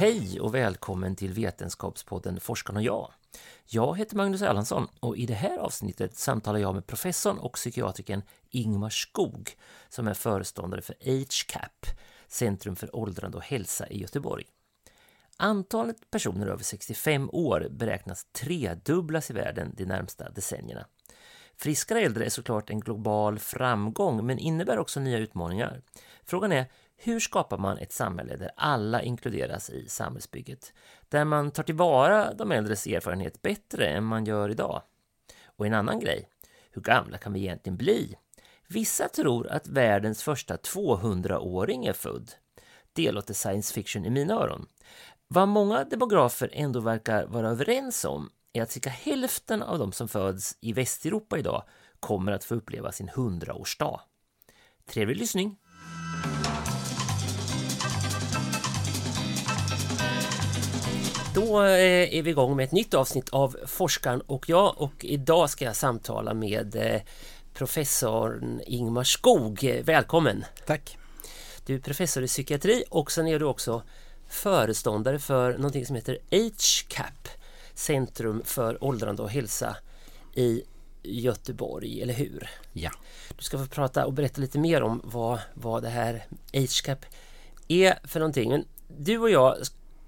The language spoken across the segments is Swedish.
Hej och välkommen till Vetenskapspodden Forskarna och jag. Jag heter Magnus Erlandsson och i det här avsnittet samtalar jag med professorn och psykiatrikern Ingmar Skog som är föreståndare för HCAP, Centrum för åldrande och hälsa i Göteborg. Antalet personer över 65 år beräknas tredubblas i världen de närmsta decennierna. Friskare äldre är såklart en global framgång men innebär också nya utmaningar. Frågan är hur skapar man ett samhälle där alla inkluderas i samhällsbygget? Där man tar tillvara de äldres erfarenhet bättre än man gör idag? Och en annan grej, hur gamla kan vi egentligen bli? Vissa tror att världens första 200-åring är född. Det låter science fiction i mina öron. Vad många demografer ändå verkar vara överens om är att cirka hälften av de som föds i Västeuropa idag kommer att få uppleva sin 100-årsdag. Trevlig lyssning! Då eh, är vi igång med ett nytt avsnitt av Forskaren och jag och idag ska jag samtala med eh, professorn Ingmar Skog. Välkommen! Tack! Du är professor i psykiatri och sen är du också föreståndare för någonting som heter HCAP, Centrum för åldrande och hälsa i Göteborg, eller hur? Ja. Du ska få prata och berätta lite mer om vad, vad det här HCAP är för någonting. Men du och jag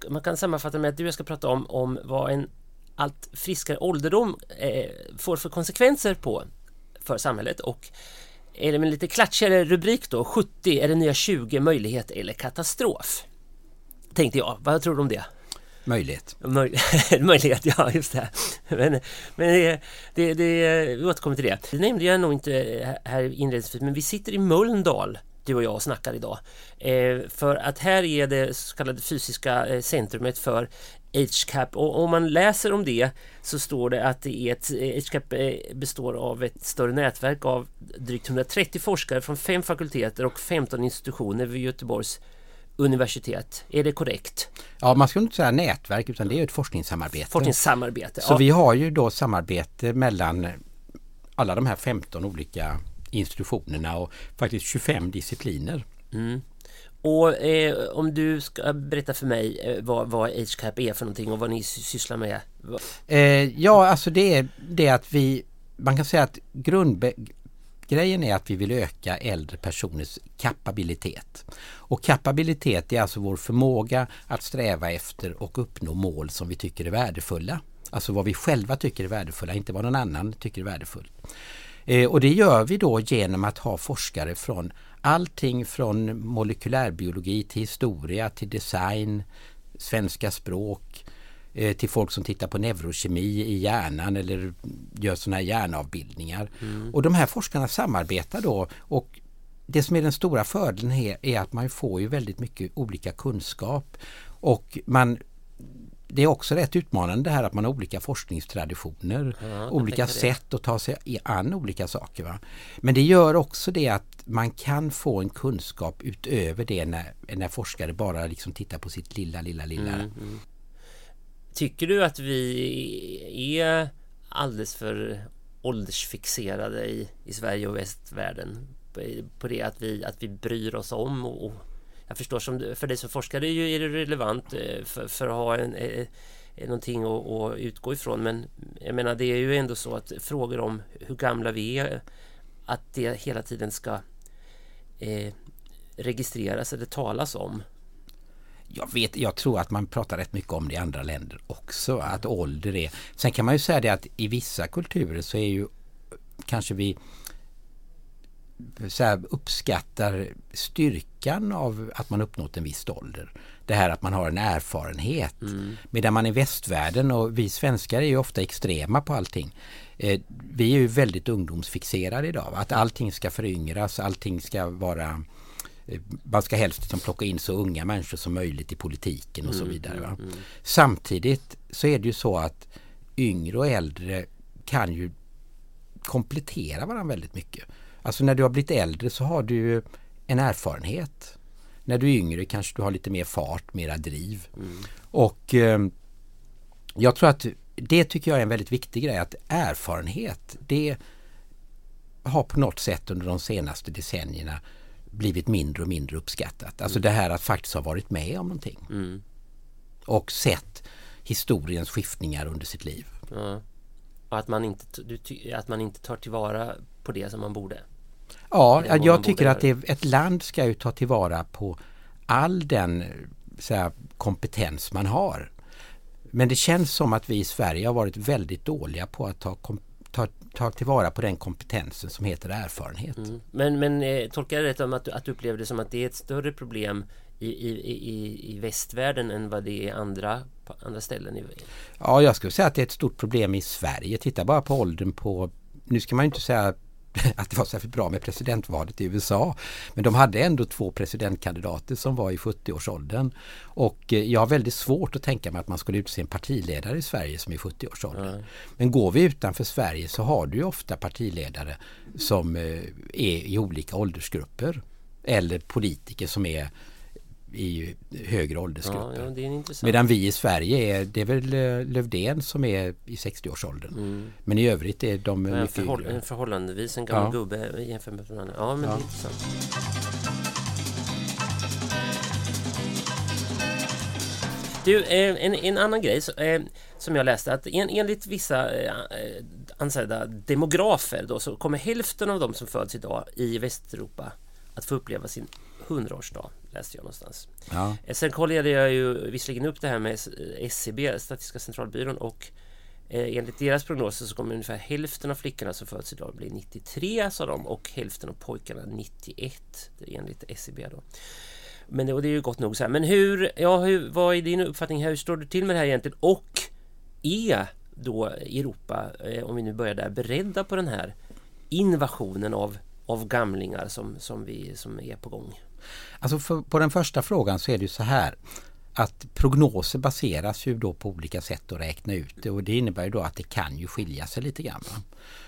man kan sammanfatta med att du och jag ska prata om, om vad en allt friskare ålderdom eh, får för konsekvenser på för samhället och är det med lite klatschigare rubrik då, 70 är det nya 20, möjlighet eller katastrof? Tänkte jag, vad tror du om det? Möjlighet. Möj möjlighet, ja just det. Men, men det, det, det, vi återkommer till det. Det nämnde jag nog inte här inledningsvis, men vi sitter i Mölndal du och jag snackar idag. Eh, för att här är det så kallade fysiska eh, centrumet för HCAP och om man läser om det så står det att det är ett, HCAP eh, består av ett större nätverk av drygt 130 forskare från fem fakulteter och 15 institutioner vid Göteborgs universitet. Är det korrekt? Ja, man ska inte säga nätverk utan det är ett forskningssamarbete. Forskningssamarbete, Så ja. vi har ju då samarbete mellan alla de här 15 olika institutionerna och faktiskt 25 discipliner. Mm. Och eh, om du ska berätta för mig eh, vad, vad HCAP är för någonting och vad ni sysslar med? Eh, ja, alltså det är det att vi, man kan säga att grundgrejen är att vi vill öka äldre personers kapabilitet. Och kapabilitet är alltså vår förmåga att sträva efter och uppnå mål som vi tycker är värdefulla. Alltså vad vi själva tycker är värdefulla, inte vad någon annan tycker är värdefullt. Eh, och det gör vi då genom att ha forskare från allting från molekylärbiologi till historia till design, svenska språk, eh, till folk som tittar på neurokemi i hjärnan eller gör sådana här hjärnavbildningar. Mm. Och de här forskarna samarbetar då och det som är den stora fördelen är, är att man får ju väldigt mycket olika kunskap och man det är också rätt utmanande det här att man har olika forskningstraditioner, ja, olika sätt att ta sig an olika saker. Va? Men det gör också det att man kan få en kunskap utöver det när, när forskare bara liksom tittar på sitt lilla, lilla, lilla. Mm, mm. Tycker du att vi är alldeles för åldersfixerade i, i Sverige och västvärlden? På det att vi, att vi bryr oss om och, och jag förstår som för dig som forskare är det relevant eh, för, för att ha en, eh, eh, någonting att, att utgå ifrån men jag menar det är ju ändå så att frågor om hur gamla vi är att det hela tiden ska eh, registreras eller talas om? Jag, vet, jag tror att man pratar rätt mycket om det i andra länder också, att ålder är... Sen kan man ju säga det att i vissa kulturer så är ju kanske vi så uppskattar styrkan av att man uppnått en viss ålder. Det här att man har en erfarenhet. Mm. Medan man i västvärlden och vi svenskar är ju ofta extrema på allting. Eh, vi är ju väldigt ungdomsfixerade idag. Att allting ska föryngras, allting ska vara eh, man ska helst liksom plocka in så unga människor som möjligt i politiken och så mm, vidare. Mm, mm. Samtidigt så är det ju så att yngre och äldre kan ju komplettera varandra väldigt mycket. Alltså när du har blivit äldre så har du en erfarenhet. När du är yngre kanske du har lite mer fart, mera driv. Mm. Och eh, jag tror att det tycker jag är en väldigt viktig grej att erfarenhet det har på något sätt under de senaste decennierna blivit mindre och mindre uppskattat. Alltså mm. det här att faktiskt ha varit med om någonting. Mm. Och sett historiens skiftningar under sitt liv. Ja. Och att man, inte, att man inte tar tillvara på det som man borde. Ja, jag tycker att det, ett land ska ju ta tillvara på all den här, kompetens man har. Men det känns som att vi i Sverige har varit väldigt dåliga på att ta, ta, ta tillvara på den kompetensen som heter erfarenhet. Mm. Men, men eh, tolkar jag rätt om att, att du upplever det som att det är ett större problem i, i, i, i västvärlden än vad det är andra, på andra ställen? Ja, jag skulle säga att det är ett stort problem i Sverige. Titta bara på åldern på, nu ska man ju inte säga att det var särskilt bra med presidentvalet i USA. Men de hade ändå två presidentkandidater som var i 70-årsåldern. Och eh, jag har väldigt svårt att tänka mig att man skulle utse en partiledare i Sverige som är 70-årsåldern. Mm. Men går vi utanför Sverige så har du ju ofta partiledare som eh, är i olika åldersgrupper. Eller politiker som är i högre åldersgrupper. Ja, Medan vi i Sverige är, det är väl eh, Lövdén som är i 60-årsåldern. Mm. Men i övrigt är de men mycket förhåll, yngre. Förhållandevis en gammal ja. gubbe jämfört med varandra. Ja, men ja. det är intressant. Du, eh, en, en annan grej eh, som jag läste att en, enligt vissa ansedda demografer då, så kommer hälften av de som föds idag i Västeuropa att få uppleva sin 100-årsdag läste jag någonstans. Ja. Eh, sen kollade jag ju visserligen upp det här med SCB, Statistiska centralbyrån och eh, enligt deras prognoser så kommer ungefär hälften av flickorna som föds idag bli 93 sa de och hälften av pojkarna 91 enligt SCB då. Men det, och det är ju gott nog så här. Men hur, ja, hur, vad är din uppfattning? Hur står du till med det här egentligen? Och är då Europa, eh, om vi nu börjar där, beredda på den här invasionen av, av gamlingar som, som, vi, som är på gång? Alltså för, på den första frågan så är det ju så här att prognoser baseras ju då på olika sätt att räkna ut det och det innebär ju då att det kan ju skilja sig lite grann. Va?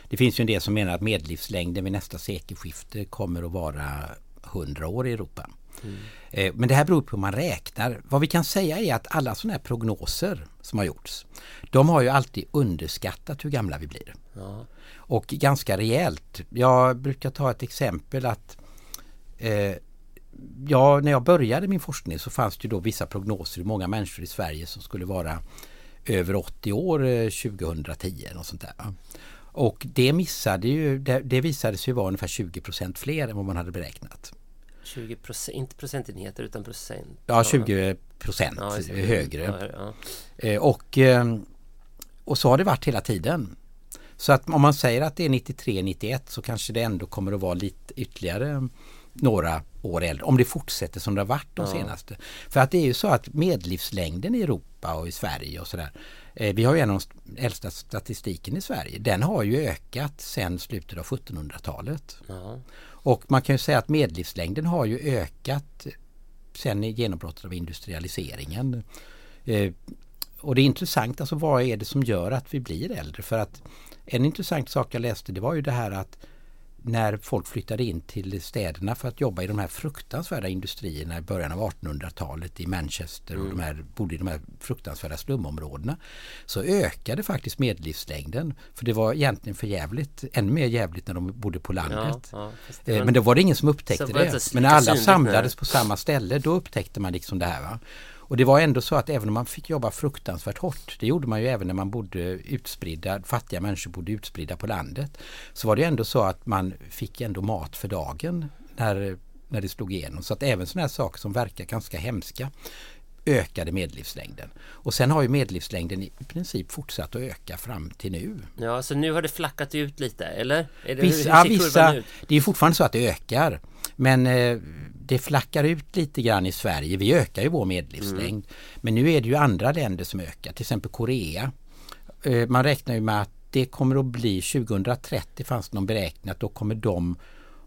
Det finns ju en del som menar att medellivslängden vid nästa sekelskifte kommer att vara 100 år i Europa. Mm. Eh, men det här beror på hur man räknar. Vad vi kan säga är att alla sådana här prognoser som har gjorts, de har ju alltid underskattat hur gamla vi blir. Ja. Och ganska rejält. Jag brukar ta ett exempel att eh, ja, när jag började min forskning så fanns det då vissa prognoser hur många människor i Sverige som skulle vara över 80 år 2010 och sånt där. Och det missade ju, det, det visade sig vara ungefär 20% fler än vad man hade beräknat. 20 procent, inte procentenheter utan procent? Ja, 20 procent ja, högre. Ja. Eh, och, eh, och så har det varit hela tiden. Så att om man säger att det är 93-91 så kanske det ändå kommer att vara lite ytterligare några år äldre. Om det fortsätter som det har varit de ja. senaste. För att det är ju så att medellivslängden i Europa och i Sverige och sådär. Eh, vi har ju en av de äldsta statistiken i Sverige. Den har ju ökat sedan slutet av 1700-talet. Ja. Och man kan ju säga att medellivslängden har ju ökat sen genombrottet av industrialiseringen. Eh, och det är intressant, alltså vad är det som gör att vi blir äldre? För att en intressant sak jag läste det var ju det här att när folk flyttade in till städerna för att jobba i de här fruktansvärda industrierna i början av 1800-talet i Manchester och mm. de här, bodde i de här fruktansvärda slumområdena så ökade faktiskt medellivslängden. För det var egentligen för jävligt, ännu mer jävligt när de bodde på landet. Ja, ja, eh, men då var det ingen som upptäckte det. Men när alla samlades på samma ställe då upptäckte man liksom det här. Va? Och det var ändå så att även om man fick jobba fruktansvärt hårt, det gjorde man ju även när man bodde utspridda, fattiga människor bodde utspridda på landet, så var det ändå så att man fick ändå mat för dagen när, när det slog igenom. Så att även sådana här saker som verkar ganska hemska ökade medellivslängden. Och sen har ju medellivslängden i princip fortsatt att öka fram till nu. Ja, så nu har det flackat ut lite, eller? Är det, vissa, hur vissa det är fortfarande så att det ökar. Men eh, det flackar ut lite grann i Sverige. Vi ökar ju vår medellivslängd. Mm. Men nu är det ju andra länder som ökar, till exempel Korea. Eh, man räknar ju med att det kommer att bli 2030 fanns det någon beräkning att då kommer de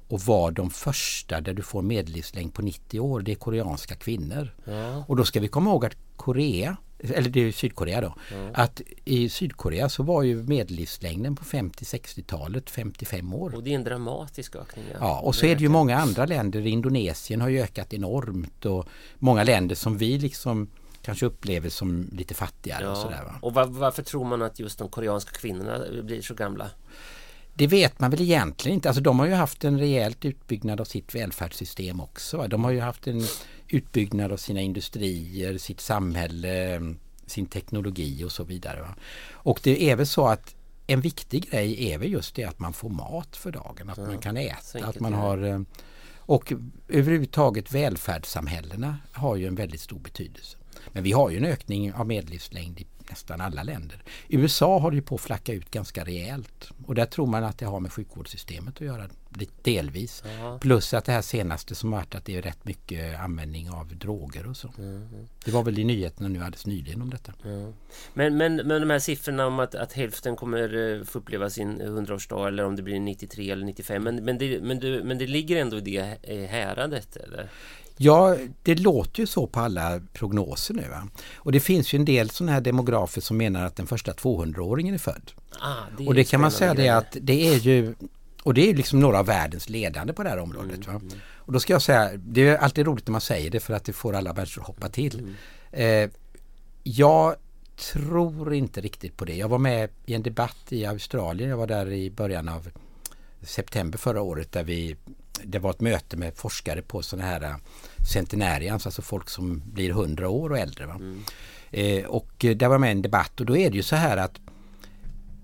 och vara de första där du får medellivslängd på 90 år. Det är koreanska kvinnor. Ja. Och då ska vi komma ihåg att Korea, eller det är Sydkorea då, ja. att i Sydkorea så var ju medellivslängden på 50-60-talet 55 år. Och det är en dramatisk ökning. Ja, ja och så är det ju många andra länder. Indonesien har ju ökat enormt och många länder som vi liksom kanske upplever som lite fattigare ja. och sådär. Va? Och var, varför tror man att just de koreanska kvinnorna blir så gamla? Det vet man väl egentligen inte. Alltså de har ju haft en rejält utbyggnad av sitt välfärdssystem också. De har ju haft en utbyggnad av sina industrier, sitt samhälle, sin teknologi och så vidare. Och det är väl så att en viktig grej är väl just det att man får mat för dagen, att ja, man kan äta, att man har eh, och överhuvudtaget välfärdssamhällena har ju en väldigt stor betydelse. Men vi har ju en ökning av medellivslängd i nästan alla länder. USA har ju på att flacka ut ganska rejält och där tror man att det har med sjukvårdssystemet att göra delvis. Aha. Plus att det här senaste som varit att det är rätt mycket användning av droger och så. Mm. Det var väl i nyheterna nu alldeles nyligen om detta. Mm. Men, men, men de här siffrorna om att, att hälften kommer eh, få uppleva sin 100-årsdag eller om det blir 93 eller 95 men, men, det, men, det, men det ligger ändå i det häradet eller? Ja, det låter ju så på alla prognoser nu. Va? Och det finns ju en del sådana här demografer som menar att den första 200-åringen är född. Ah, är och det kan man säga det att det är ju och det är liksom några av världens ledande på det här området. Mm, mm. Och då ska jag säga, det är alltid roligt när man säger det för att det får alla människor att hoppa till. Mm. Eh, jag tror inte riktigt på det. Jag var med i en debatt i Australien. Jag var där i början av september förra året där vi det var ett möte med forskare på sådana här centenarians, alltså folk som blir hundra år och äldre. Mm. Eh, och där var med en debatt och då är det ju så här att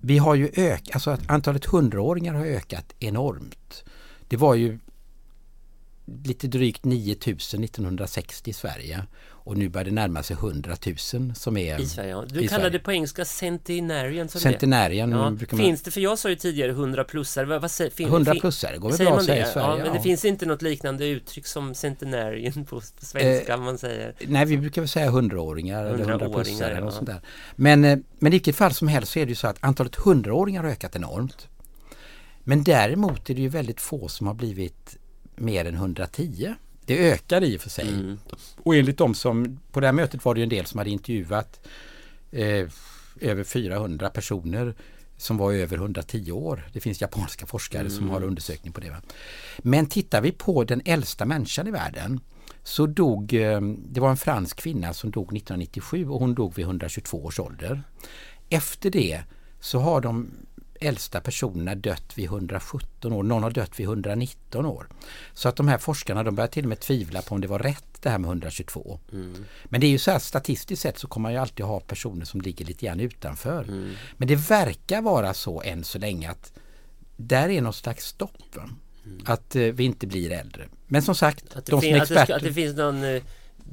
vi har ju ökat, alltså att antalet hundraåringar har ökat enormt. Det var ju lite drygt 9000 1960 i Sverige. Och nu börjar det närma sig 100 000 som är i Sverige. Ja. Du kallar det på engelska centenarian. Centenarian. Ja. Brukar man... Finns det, för jag sa ju tidigare 100 plussare. Vad, vad, fin, 100 plussare går väl bra att säga i Sverige. Ja, men ja. det finns inte något liknande uttryck som centenarian på, svenska eh, man säger. Nej, vi brukar väl säga 100-åringar 100 eller 100 plussare. Ja. Sånt där. Men, eh, men i vilket fall som helst så är det ju så att antalet 100-åringar har ökat enormt. Men däremot är det ju väldigt få som har blivit mer än 110. Det ökar i och för sig. Mm. Och enligt de som, på det här mötet var det en del som hade intervjuat eh, över 400 personer som var över 110 år. Det finns japanska forskare mm. som har undersökning på det. Va? Men tittar vi på den äldsta människan i världen så dog, eh, det var en fransk kvinna som dog 1997 och hon dog vid 122 års ålder. Efter det så har de äldsta personerna dött vid 117 år. Någon har dött vid 119 år. Så att de här forskarna de börjar till och med tvivla på om det var rätt det här med 122. Mm. Men det är ju så här statistiskt sett så kommer man ju alltid ha personer som ligger lite grann utanför. Mm. Men det verkar vara så än så länge att där är något slags stopp. Mm. Att eh, vi inte blir äldre. Men som sagt, att de som är experter... Att det, att det finns någon eh,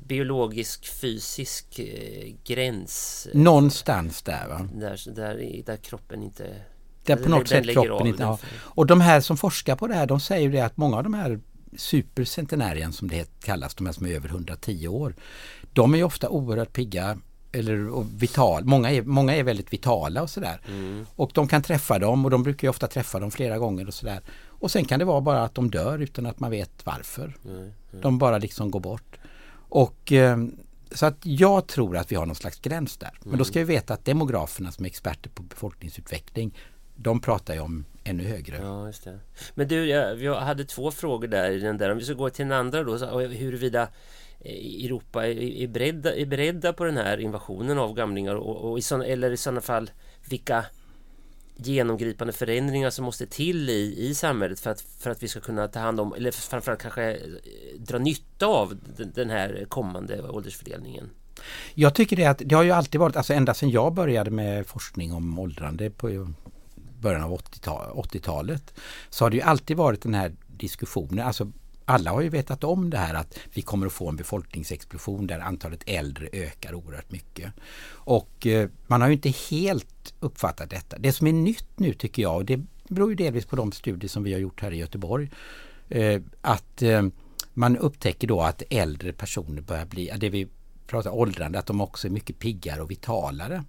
biologisk fysisk eh, gräns. Någonstans där va? Där, där, där kroppen inte där på något sätt kroppen inte har. Och de här som forskar på det här de säger det att många av de här supercentenärien som det kallas, de här som är över 110 år. De är ofta oerhört pigga eller vital. Många är, många är väldigt vitala och sådär. Mm. Och de kan träffa dem och de brukar ofta träffa dem flera gånger och sådär. Och sen kan det vara bara att de dör utan att man vet varför. Mm. Mm. De bara liksom går bort. Och eh, så att jag tror att vi har någon slags gräns där. Men då ska vi veta att demograferna som är experter på befolkningsutveckling de pratar ju om ännu högre. Ja, just det. Men du, jag, jag hade två frågor där i den där. Om vi ska gå till den andra då, så, huruvida eh, Europa är, är, beredda, är beredda på den här invasionen av gamlingar och, och i såna, eller i sådana fall vilka genomgripande förändringar som måste till i, i samhället för att, för att vi ska kunna ta hand om eller framförallt kanske eh, dra nytta av den, den här kommande åldersfördelningen. Jag tycker det att det har ju alltid varit, alltså ända sedan jag började med forskning om åldrande på början av 80-talet så har det ju alltid varit den här diskussionen, alltså alla har ju vetat om det här att vi kommer att få en befolkningsexplosion där antalet äldre ökar oerhört mycket. Och eh, man har ju inte helt uppfattat detta. Det som är nytt nu tycker jag, och det beror ju delvis på de studier som vi har gjort här i Göteborg, eh, att eh, man upptäcker då att äldre personer börjar bli, det vi pratar åldrande, att de också är mycket piggare och vitalare.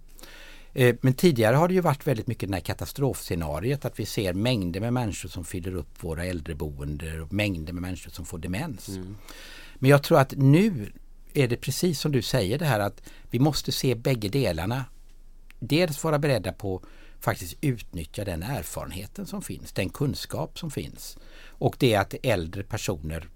Eh, men tidigare har det ju varit väldigt mycket det här katastrofscenariet att vi ser mängder med människor som fyller upp våra äldreboenden och mängder med människor som får demens. Mm. Men jag tror att nu är det precis som du säger det här att vi måste se bägge delarna. Dels vara beredda på faktiskt utnyttja den erfarenheten som finns, den kunskap som finns. Och det att äldre personer,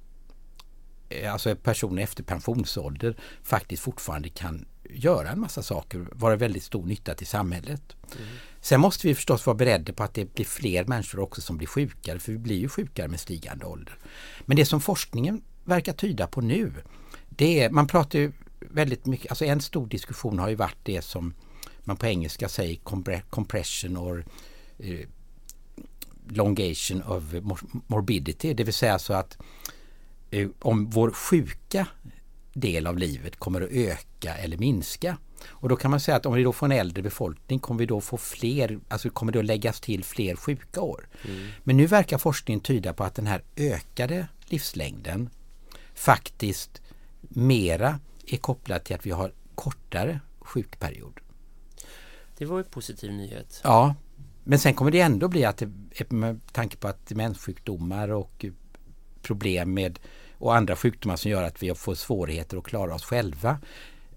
alltså personer efter pensionsålder faktiskt fortfarande kan göra en massa saker, vara väldigt stor nytta till samhället. Mm. Sen måste vi förstås vara beredda på att det blir fler människor också som blir sjukare, för vi blir ju sjukare med stigande ålder. Men det som forskningen verkar tyda på nu, det är, man pratar ju väldigt mycket, alltså en stor diskussion har ju varit det som man på engelska säger compression or eh, longation of morbidity, det vill säga så att eh, om vår sjuka del av livet kommer att öka eller minska. Och då kan man säga att om vi då får en äldre befolkning kommer vi då få fler, alltså kommer det att läggas till fler sjuka år. Mm. Men nu verkar forskningen tyda på att den här ökade livslängden faktiskt mera är kopplad till att vi har kortare sjukperiod. Det var en positiv nyhet. Ja, men sen kommer det ändå bli att det, med tanke på att demenssjukdomar och problem med och andra sjukdomar som gör att vi får svårigheter att klara oss själva.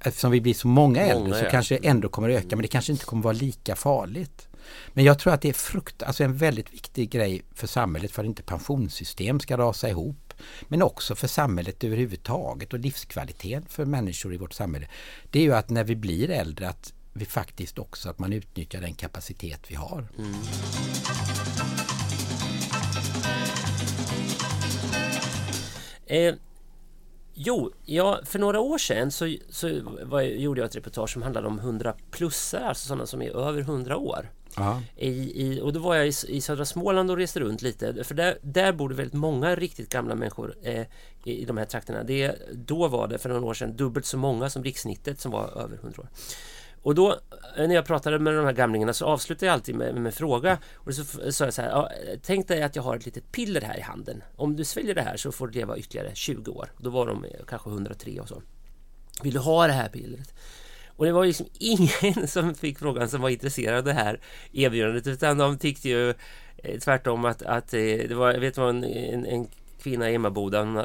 Eftersom vi blir så många äldre så kanske det ändå kommer att öka men det kanske inte kommer att vara lika farligt. Men jag tror att det är frukt, alltså en väldigt viktig grej för samhället för att inte pensionssystem ska rasa ihop. Men också för samhället överhuvudtaget och livskvaliteten för människor i vårt samhälle. Det är ju att när vi blir äldre att vi faktiskt också att man utnyttjar den kapacitet vi har. Mm. Eh, jo, ja, för några år sedan så, så var, gjorde jag ett reportage som handlade om 100 plussare, alltså sådana som är över 100 år. I, i, och då var jag i, i södra Småland och reste runt lite för där, där bor det väldigt många riktigt gamla människor eh, i, i de här trakterna. Det, då var det för några år sedan dubbelt så många som rikssnittet som var över 100 år. Och då eh, när jag pratade med de här gamlingarna så avslutade jag alltid med, med en fråga. Och så sa jag så här, ja, tänk dig att jag har ett litet piller här i handen. Om du sväljer det här så får du leva ytterligare 20 år. Då var de eh, kanske 103 och så. Vill du ha det här pillret? Och det var liksom ingen som fick frågan som var intresserad av det här erbjudandet utan de tyckte ju eh, tvärtom att, att eh, det var, jag vet vad en, en, en kvinna i Emmaboda hon,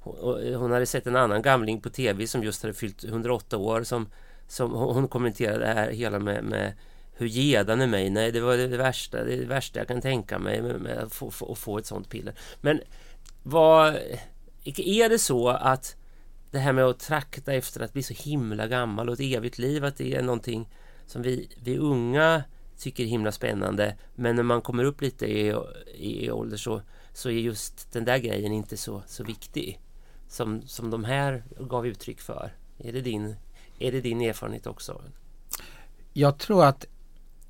hon, hon hade sett en annan gamling på tv som just hade fyllt 108 år som som hon kommenterade det här hela med, med hur gedan är mig. Nej, det var det värsta, det, värsta jag kan tänka mig med, med att, få, få, att få ett sånt piller. Men vad är det så att det här med att trakta efter att bli så himla gammal och ett evigt liv, att det är någonting som vi, vi unga tycker är himla spännande. Men när man kommer upp lite i, i ålder så, så är just den där grejen inte så, så viktig som, som de här gav uttryck för. Är det din är det din erfarenhet också? Jag tror att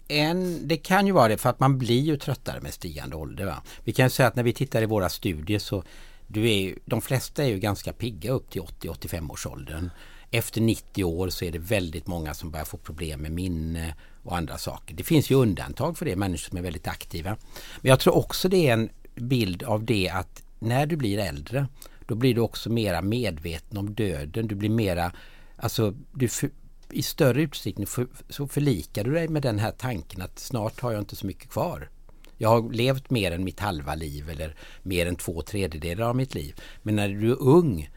en, det kan ju vara det för att man blir ju tröttare med stigande ålder. Va? Vi kan säga att när vi tittar i våra studier så du är, de flesta är ju ganska pigga upp till 80-85 års åldern. Efter 90 år så är det väldigt många som börjar få problem med minne och andra saker. Det finns ju undantag för det, människor som är väldigt aktiva. Men jag tror också det är en bild av det att när du blir äldre då blir du också mera medveten om döden. Du blir mera Alltså du för, i större utsträckning för, så förlikar du dig med den här tanken att snart har jag inte så mycket kvar. Jag har levt mer än mitt halva liv eller mer än två tredjedelar av mitt liv. Men när du är ung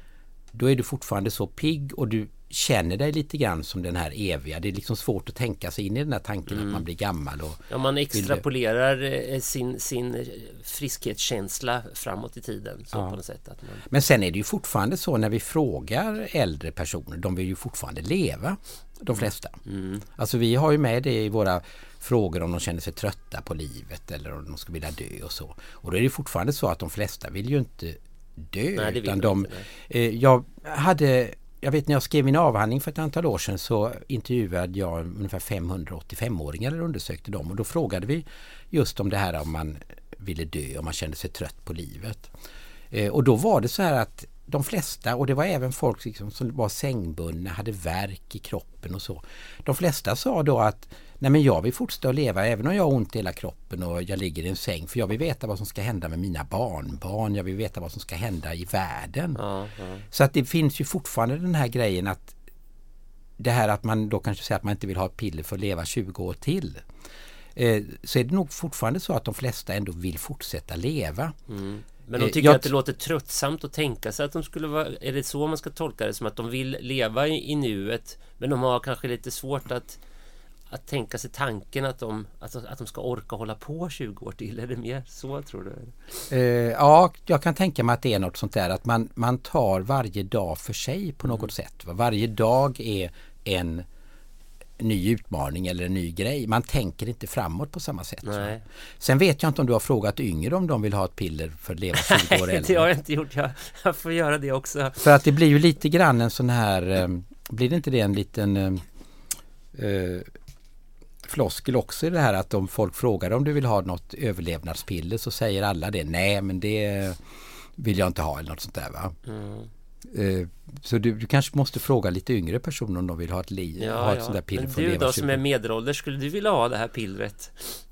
då är du fortfarande så pigg och du känner dig lite grann som den här eviga. Det är liksom svårt att tänka sig in i den här tanken mm. att man blir gammal. Och ja, man extrapolerar vill... Eh, sin, sin eh, friskhetskänsla framåt i tiden. Så ja. på något sätt att man... Men sen är det ju fortfarande så när vi frågar äldre personer, de vill ju fortfarande leva. De flesta. Mm. Alltså vi har ju med det i våra frågor om de känner sig trötta på livet eller om de skulle vilja dö och så. Och då är det fortfarande så att de flesta vill ju inte dö. Nej, utan de, eh, jag hade jag vet när jag skrev min avhandling för ett antal år sedan så intervjuade jag ungefär 585-åringar eller undersökte dem och då frågade vi just om det här om man ville dö, om man kände sig trött på livet. Eh, och då var det så här att de flesta, och det var även folk liksom som var sängbundna, hade värk i kroppen och så. De flesta sa då att Nej men jag vill fortsätta att leva även om jag har ont i hela kroppen och jag ligger i en säng för jag vill veta vad som ska hända med mina barnbarn. Jag vill veta vad som ska hända i världen. Ja. Så att det finns ju fortfarande den här grejen att det här att man då kanske säger att man inte vill ha ett piller för att leva 20 år till. Eh, så är det nog fortfarande så att de flesta ändå vill fortsätta leva. Mm. Men de eh, tycker jag... att det låter tröttsamt att tänka sig att de skulle vara... Är det så man ska tolka det? Som att de vill leva i, i nuet men de har kanske lite svårt att att tänka sig tanken att de, att, att de ska orka hålla på 20 år till? Är det mer så tror du? Uh, ja, jag kan tänka mig att det är något sånt där att man, man tar varje dag för sig på något mm. sätt. Varje dag är en ny utmaning eller en ny grej. Man tänker inte framåt på samma sätt. Sen vet jag inte om du har frågat yngre om de vill ha ett piller för att leva 20 år äldre. Nej, det har jag inte gjort. Jag, jag, får göra det också. För att det blir ju lite grann en sån här, um, blir det inte det en liten um, uh, floskel också i det här att om folk frågar om du vill ha något överlevnadspiller så säger alla det. Nej men det vill jag inte ha eller något sånt där va. Mm. Uh, så du, du, kanske måste fråga lite yngre personer om de vill ha ett, liv, ja, ha ett ja. sånt där piller Men du då som är medelålders, skulle du vilja ha det här pillret?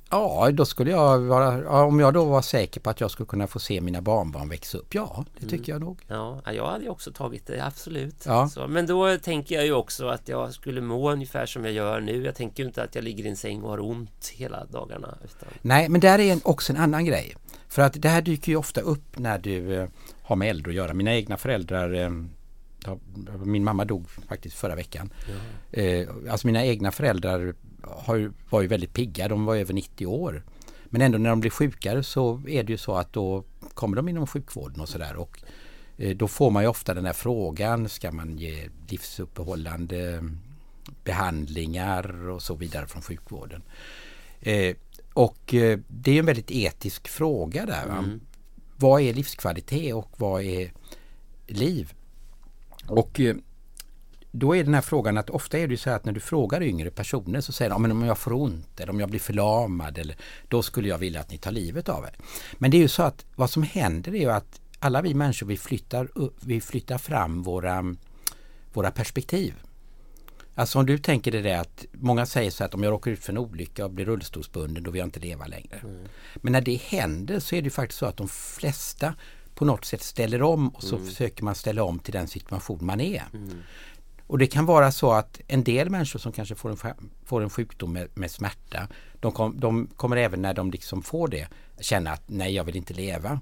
Ja, då skulle jag vara, om jag då var säker på att jag skulle kunna få se mina barnbarn växa upp. Ja, det tycker mm. jag nog. Ja, jag hade också tagit det, absolut. Ja. Så, men då tänker jag ju också att jag skulle må ungefär som jag gör nu. Jag tänker inte att jag ligger i en säng och har ont hela dagarna. Utan... Nej, men där är en, också en annan grej. För att det här dyker ju ofta upp när du eh, har med äldre att göra. Mina egna föräldrar eh, min mamma dog faktiskt förra veckan. Eh, alltså mina egna föräldrar har, var ju väldigt pigga, de var över 90 år. Men ändå när de blir sjukare så är det ju så att då kommer de inom sjukvården och sådär. Och eh, då får man ju ofta den här frågan, ska man ge livsuppehållande behandlingar och så vidare från sjukvården. Eh, och det är en väldigt etisk fråga där. Mm. Vad är livskvalitet och vad är liv? Och då är den här frågan att ofta är det så att när du frågar yngre personer så säger de men om jag får ont eller om jag blir förlamad eller då skulle jag vilja att ni tar livet av er. Men det är ju så att vad som händer är ju att alla vi människor vi flyttar, vi flyttar fram våra, våra perspektiv. Alltså om du tänker dig det att många säger så att om jag råkar ut för en olycka och blir rullstolsbunden då vill jag inte leva längre. Mm. Men när det händer så är det faktiskt så att de flesta på något sätt ställer om och så mm. försöker man ställa om till den situation man är. Mm. Och det kan vara så att en del människor som kanske får en, får en sjukdom med, med smärta, de, kom, de, kommer även när de liksom får det känna att nej, jag vill inte leva.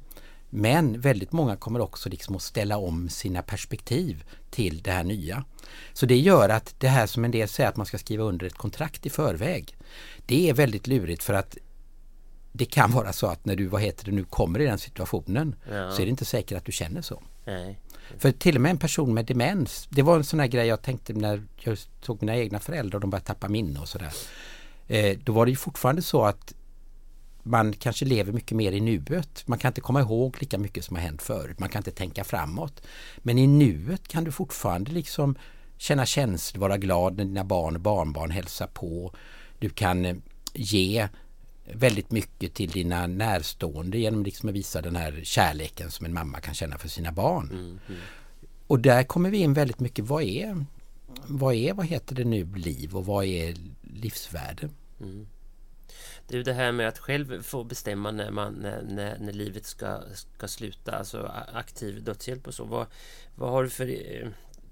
Men väldigt många kommer också liksom att ställa om sina perspektiv till det här nya. Så det gör att det här som en del säger att man ska skriva under ett kontrakt i förväg. Det är väldigt lurigt för att det kan vara så att när du, vad heter det nu, kommer i den situationen ja. så är det inte säkert att du känner så. Nej. För till och med en person med demens, det var en sån här grej jag tänkte när jag såg mina egna föräldrar och de började tappa minne och sådär. Eh, då var det ju fortfarande så att man kanske lever mycket mer i nuet. Man kan inte komma ihåg lika mycket som har hänt förut. Man kan inte tänka framåt. Men i nuet kan du fortfarande liksom känna känslor, vara glad när dina barn och barnbarn hälsar på. Du kan eh, ge väldigt mycket till dina närstående genom liksom att visa den här kärleken som en mamma kan känna för sina barn. Mm, mm. Och där kommer vi in väldigt mycket, vad är, vad är, vad heter det nu, liv och vad är livsvärde? Mm. Du, det här med att själv få bestämma när, man, när, när, när, livet ska, ska sluta, alltså aktiv dödshjälp och så. Vad, vad har du för eh,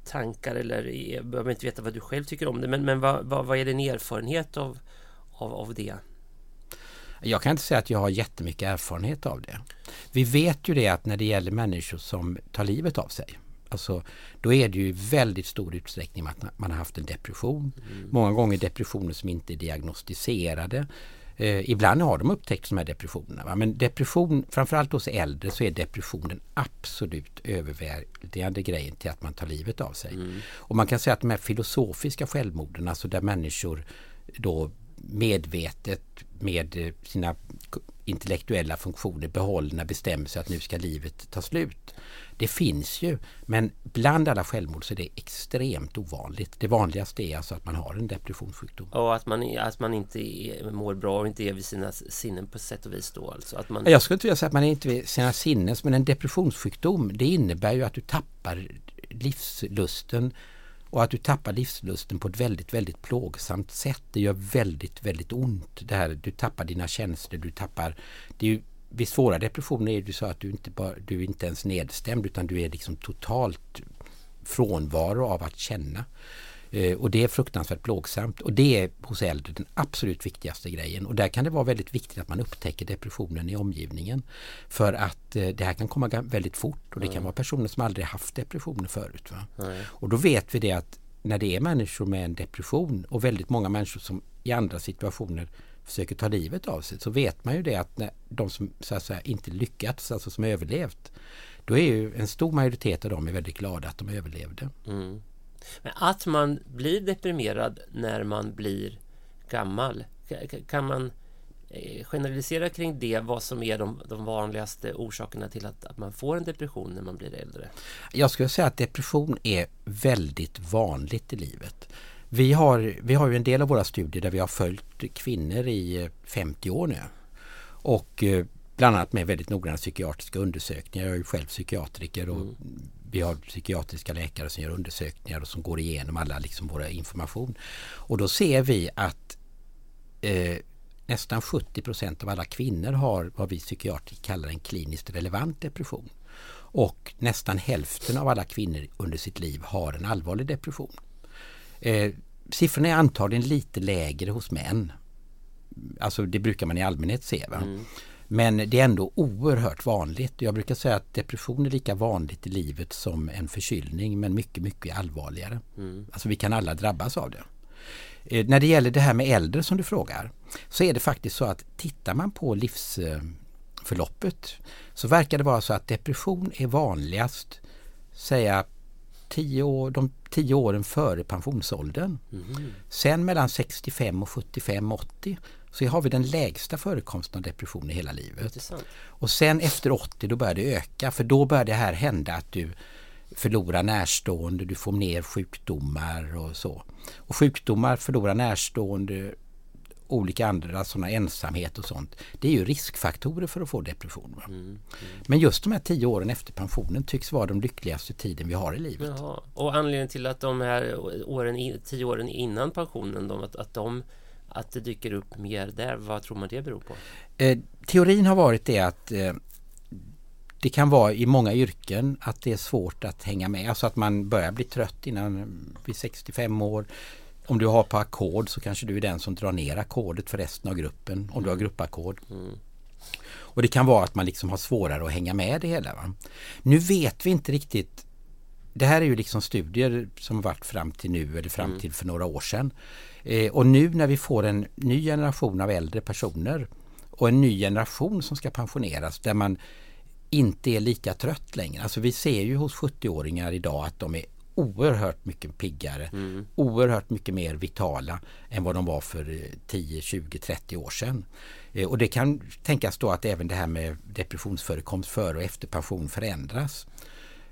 tankar eller, jag behöver inte veta vad du själv tycker om det, men, men vad, vad, vad är din erfarenhet av, av, av det? Jag kan inte säga att jag har jättemycket erfarenhet av det. Vi vet ju det att när det gäller människor som tar livet av sig Alltså, då är det ju i väldigt stor utsträckning att man har haft en depression. Mm. Många gånger depressioner som inte är diagnostiserade. Eh, ibland har de upptäckt de här depressionerna. Va? Men depression, framförallt hos äldre, så är depression den absolut överväldigande grejen till att man tar livet av sig. Mm. Och man kan säga att de här filosofiska självmorden, alltså där människor då medvetet med eh, sina intellektuella funktioner behållna bestämmer sig att nu ska livet ta slut. Det finns ju, men bland alla självmord så är det extremt ovanligt. Det vanligaste är alltså att man har en depressionssjukdom. Och att man, att man inte är, mår bra och inte är vid sina sinnen på sätt och vis då alltså? Att man... Jag skulle inte vilja säga att man är inte vid sina sinnen, men en depressionssjukdom det innebär ju att du tappar livslusten och att du tappar livslusten på ett väldigt, väldigt plågsamt sätt. Det gör väldigt, väldigt ont. Det här, du tappar dina känslor, du tappar... Det är ju, vid svåra depressioner är det så att du inte, bara, du är inte ens nedstämd utan du är liksom totalt frånvaro av att känna. Eh, och det är fruktansvärt plågsamt och det är hos äldre den absolut viktigaste grejen. Och där kan det vara väldigt viktigt att man upptäcker depressionen i omgivningen. För att eh, det här kan komma väldigt fort och det kan vara personer som aldrig haft depressioner förut. Och då vet vi det att när det är människor med en depression och väldigt många människor som i andra situationer försöker ta livet av sig så vet man ju det att när de som så att säga, inte lyckats, alltså som överlevt, då är ju en stor majoritet av dem är väldigt glada att de överlevde. Mm. Men att man blir deprimerad när man blir gammal, kan man eh, generalisera kring det, vad som är de, de vanligaste orsakerna till att, att, man får en depression när man blir äldre? Jag skulle säga att depression är väldigt vanligt i livet. Vi har, vi har ju en del av våra studier där vi har följt kvinnor i 50 år nu. Och eh, bland annat med väldigt noggranna psykiatriska undersökningar. Jag är ju själv psykiatriker och mm vi har psykiatriska läkare som gör undersökningar och som går igenom alla liksom våra information. Och då ser vi att eh, nästan 70 procent av alla kvinnor har vad vi psykiatriker kallar en kliniskt relevant depression. Och nästan hälften av alla kvinnor under sitt liv har en allvarlig depression. Eh, siffrorna är antagligen lite lägre hos män. Alltså det brukar man i allmänhet se. Va? Mm. Men det är ändå oerhört vanligt. Jag brukar säga att depression är lika vanligt i livet som en förkylning men mycket, mycket allvarligare. Mm. Alltså vi kan alla drabbas av det. Eh, när det gäller det här med äldre som du frågar så är det faktiskt så att tittar man på livsförloppet så verkar det vara så att depression är vanligast säga tio år, de tio åren före pensionsåldern. Mm. Sen mellan 65 och 75-80 så har vi den lägsta förekomsten av depression i hela livet. Och sen efter 80 då börjar det öka för då börjar det här hända att du förlorar närstående, du får mer sjukdomar och så. Och sjukdomar, förlora närstående, olika andra sådana ensamhet och sånt. Det är ju riskfaktorer för att få depression. Mm, mm. Men just de här tio åren efter pensionen tycks vara de lyckligaste tiden vi har i livet. Jaha. Och anledningen till att de här åren, tio åren innan pensionen, de, att, att, de, att det dyker upp mer där, vad tror man det beror på? Eh, teorin har varit det att eh, det kan vara i många yrken att det är svårt att hänga med. Alltså att man börjar bli trött innan vid 65 år om du har på ackord så kanske du är den som drar ner ackordet för resten av gruppen om du har gruppackord. Mm. Och det kan vara att man liksom har svårare att hänga med det hela. Va? Nu vet vi inte riktigt det här är ju liksom studier som varit fram till nu eller fram mm. till för några år sedan. Eh, och nu när vi får en ny generation av äldre personer och en ny generation som ska pensioneras där man inte är lika trött längre. Alltså vi ser ju hos 70-åringar idag att de är oerhört mycket piggare, mm. oerhört mycket mer vitala än vad de var för 10, 20, 30 år sedan. Eh, och det kan tänkas då att även det här med depressionsförekomst före och efter pension förändras.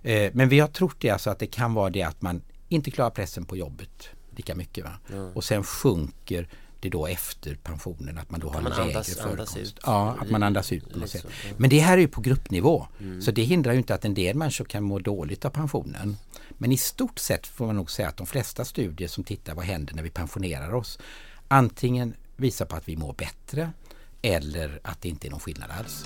Eh, men vi har trott det alltså att det kan vara det att man inte klarar pressen på jobbet lika mycket. Va? Mm. Och sen sjunker det då efter pensionen att man då har en lägre andas, förekomst. Andas ja, att man andas ut på något sätt. Men det här är ju på gruppnivå. Mm. Så det hindrar ju inte att en del människor kan må dåligt av pensionen. Men i stort sett får man nog säga att de flesta studier som tittar vad händer när vi pensionerar oss antingen visar på att vi mår bättre eller att det inte är någon skillnad alls.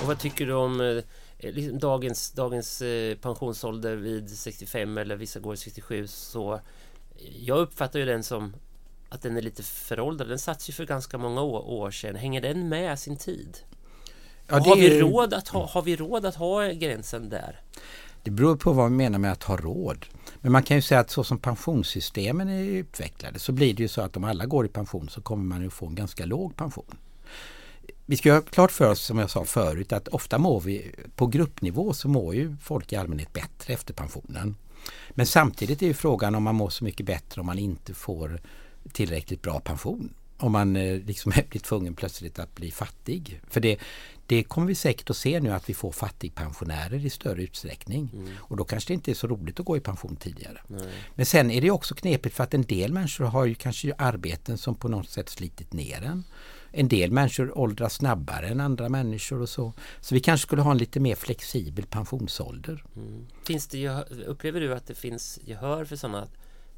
Och vad tycker du om eh, liksom dagens, dagens eh, pensionsålder vid 65 eller vissa går 67 så jag uppfattar ju den som att den är lite föråldrad. Den satt ju för ganska många år, år sedan. Hänger den med sin tid? Ja, har, vi råd att ha, har vi råd att ha gränsen där? Det beror på vad vi menar med att ha råd. Men man kan ju säga att så som pensionssystemen är utvecklade så blir det ju så att om alla går i pension så kommer man ju få en ganska låg pension. Vi ska ha klart för oss som jag sa förut att ofta mår vi på gruppnivå så mår ju folk i allmänhet bättre efter pensionen. Men samtidigt är ju frågan om man mår så mycket bättre om man inte får tillräckligt bra pension. Om man eh, liksom blir tvungen plötsligt att bli fattig. För det, det kommer vi säkert att se nu att vi får fattigpensionärer i större utsträckning. Mm. Och då kanske det inte är så roligt att gå i pension tidigare. Nej. Men sen är det också knepigt för att en del människor har ju kanske arbeten som på något sätt slitit ner en. En del människor åldras snabbare än andra människor och så. Så vi kanske skulle ha en lite mer flexibel pensionsålder. Mm. Finns det, upplever du att det finns gehör för sådana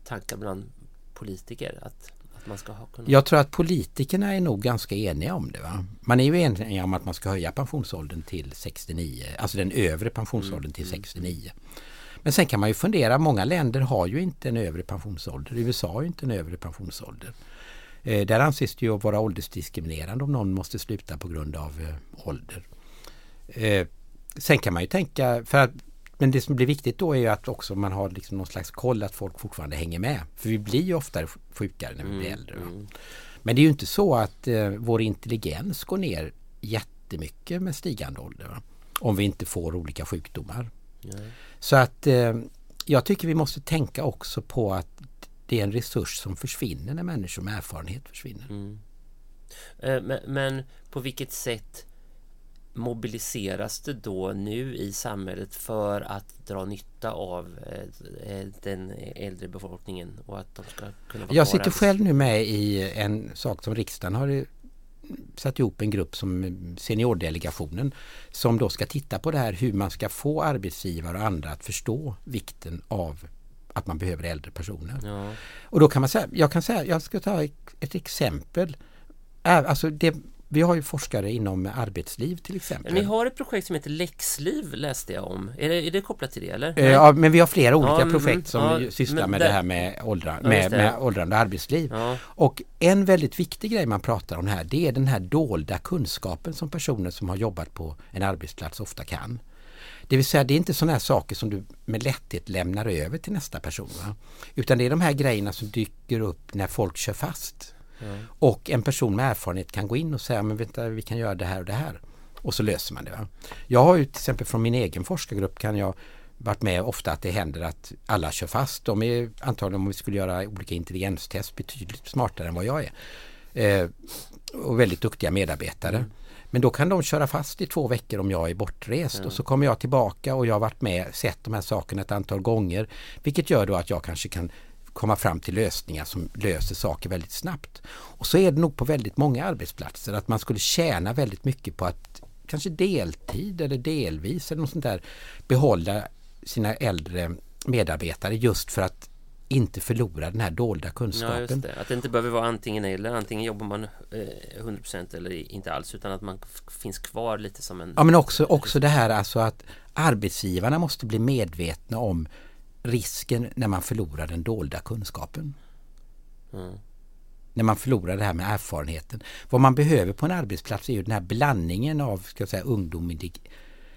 tankar bland politiker? Att, att man ska ha kunnat... Jag tror att politikerna är nog ganska eniga om det. Va? Man är ju eniga om att man ska höja pensionsåldern till 69, alltså den övre pensionsåldern mm. till 69. Mm. Men sen kan man ju fundera, många länder har ju inte en övre pensionsålder. USA har ju inte en övre pensionsålder. Eh, där anses det ju vara åldersdiskriminerande om någon måste sluta på grund av eh, ålder. Eh, sen kan man ju tänka, för att men det som blir viktigt då är ju att också man har liksom någon slags koll att folk fortfarande hänger med. För vi blir ju oftare sjukare när vi blir mm, äldre. Mm. Men det är ju inte så att eh, vår intelligens går ner jättemycket med stigande ålder. Va? Om vi inte får olika sjukdomar. Nej. Så att eh, jag tycker vi måste tänka också på att det är en resurs som försvinner när människor med erfarenhet försvinner. Mm. Eh, men, men på vilket sätt mobiliseras det då nu i samhället för att dra nytta av eh, eh, den äldre befolkningen och att de ska kunna vara Jag sitter själv nu med i en sak som riksdagen har satt ihop en grupp som seniordelegationen som då ska titta på det här hur man ska få arbetsgivare och andra att förstå vikten av att man behöver äldre personer. Ja. Och då kan man säga, jag kan säga, jag ska ta ett exempel. Alltså det, vi har ju forskare inom arbetsliv till exempel. Ni har ett projekt som heter Läxliv läste jag om. Är det, är det kopplat till det eller? Eh, ja, men vi har flera olika ja, projekt mm, som ja, sysslar med det, det här med, åldra, ja, med, med åldrande arbetsliv. Och en väldigt viktig grej man pratar om här det är den här dolda kunskapen som personer som har jobbat på en arbetsplats ofta kan. Det vill säga det är inte sådana här saker som du med lätthet lämnar över till nästa person. Va? Utan det är de här grejerna som dyker upp när folk kör fast. Mm. Och en person med erfarenhet kan gå in och säga men vänta vi kan göra det här och det här. Och så löser man det. Va? Jag har ju till exempel från min egen forskargrupp kan jag varit med ofta att det händer att alla kör fast. De är antagligen om vi skulle göra olika intelligenstest betydligt smartare än vad jag är. Eh, och väldigt duktiga medarbetare. Mm. Men då kan de köra fast i två veckor om jag är bortrest mm. och så kommer jag tillbaka och jag har varit med sett de här sakerna ett antal gånger. Vilket gör då att jag kanske kan komma fram till lösningar som löser saker väldigt snabbt. Och så är det nog på väldigt många arbetsplatser att man skulle tjäna väldigt mycket på att kanske deltid eller delvis eller något sånt där behålla sina äldre medarbetare just för att inte förlora den här dolda kunskapen. Ja, det. Att det inte behöver vara antingen eller. Antingen jobbar man eh, 100% eller inte alls utan att man finns kvar lite som en... Ja men också, också det här alltså att arbetsgivarna måste bli medvetna om risken när man förlorar den dolda kunskapen. Mm. när man förlorar det här med erfarenheten. Vad man behöver på en arbetsplats är ju den här blandningen av ska jag säga, ungdomlig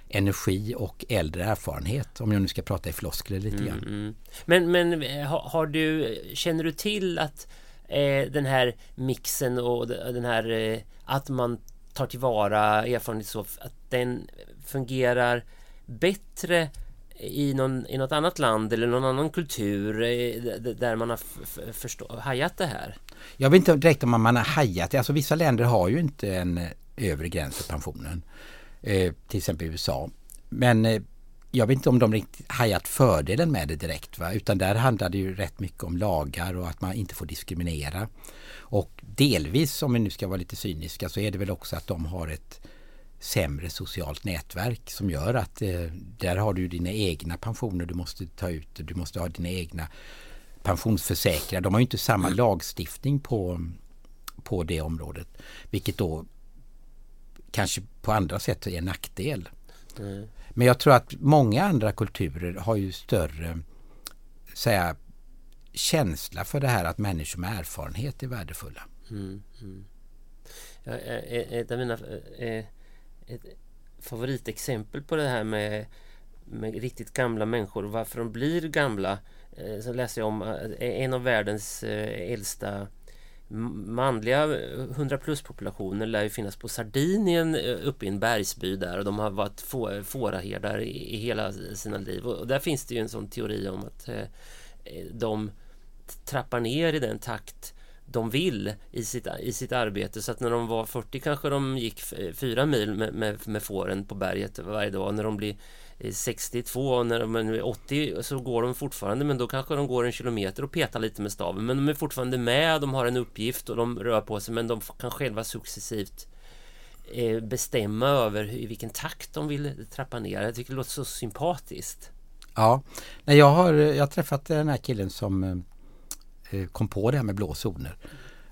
energi och äldre erfarenhet. Om jag nu ska prata i floskler lite grann. Mm, mm. Men, men eh, har, du, känner du till att eh, den här mixen och den här eh, att man tar tillvara erfarenhet så att den fungerar bättre i, någon, i något annat land eller någon annan kultur eh, där man har förstå, hajat det här? Jag vet inte direkt om man har hajat det. Alltså vissa länder har ju inte en eh, övre gräns för pensionen. Eh, till exempel USA. Men eh, jag vet inte om de riktigt hajat fördelen med det direkt. Va? Utan där handlar det ju rätt mycket om lagar och att man inte får diskriminera. Och delvis, om vi nu ska vara lite cyniska, så är det väl också att de har ett sämre socialt nätverk som gör att eh, där har du dina egna pensioner du måste ta ut. Du måste ha dina egna pensionsförsäkringar. De har inte samma mm. lagstiftning på, på det området. Vilket då kanske på andra sätt är en nackdel. Mm. Men jag tror att många andra kulturer har ju större säga, känsla för det här att människor med erfarenhet är värdefulla. Mm, mm. Ja, ett av mina ett favoritexempel på det här med, med riktigt gamla människor, varför de blir gamla. Eh, så läste jag om eh, en av världens eh, äldsta manliga 100 plus populationer lär ju finnas på Sardinien uppe i en bergsby där och de har varit få, fåraherdar i, i hela sina liv och där finns det ju en sån teori om att de trappar ner i den takt de vill i sitt, i sitt arbete. Så att när de var 40 kanske de gick eh, fyra mil med, med, med fåren på berget varje dag. När de blir eh, 62 och när de är 80 så går de fortfarande men då kanske de går en kilometer och petar lite med staven. Men de är fortfarande med, de har en uppgift och de rör på sig men de kan själva successivt eh, bestämma över i vilken takt de vill trappa ner. Jag tycker det låter så sympatiskt. Ja, jag har, jag har träffat den här killen som kom på det här med blå zoner.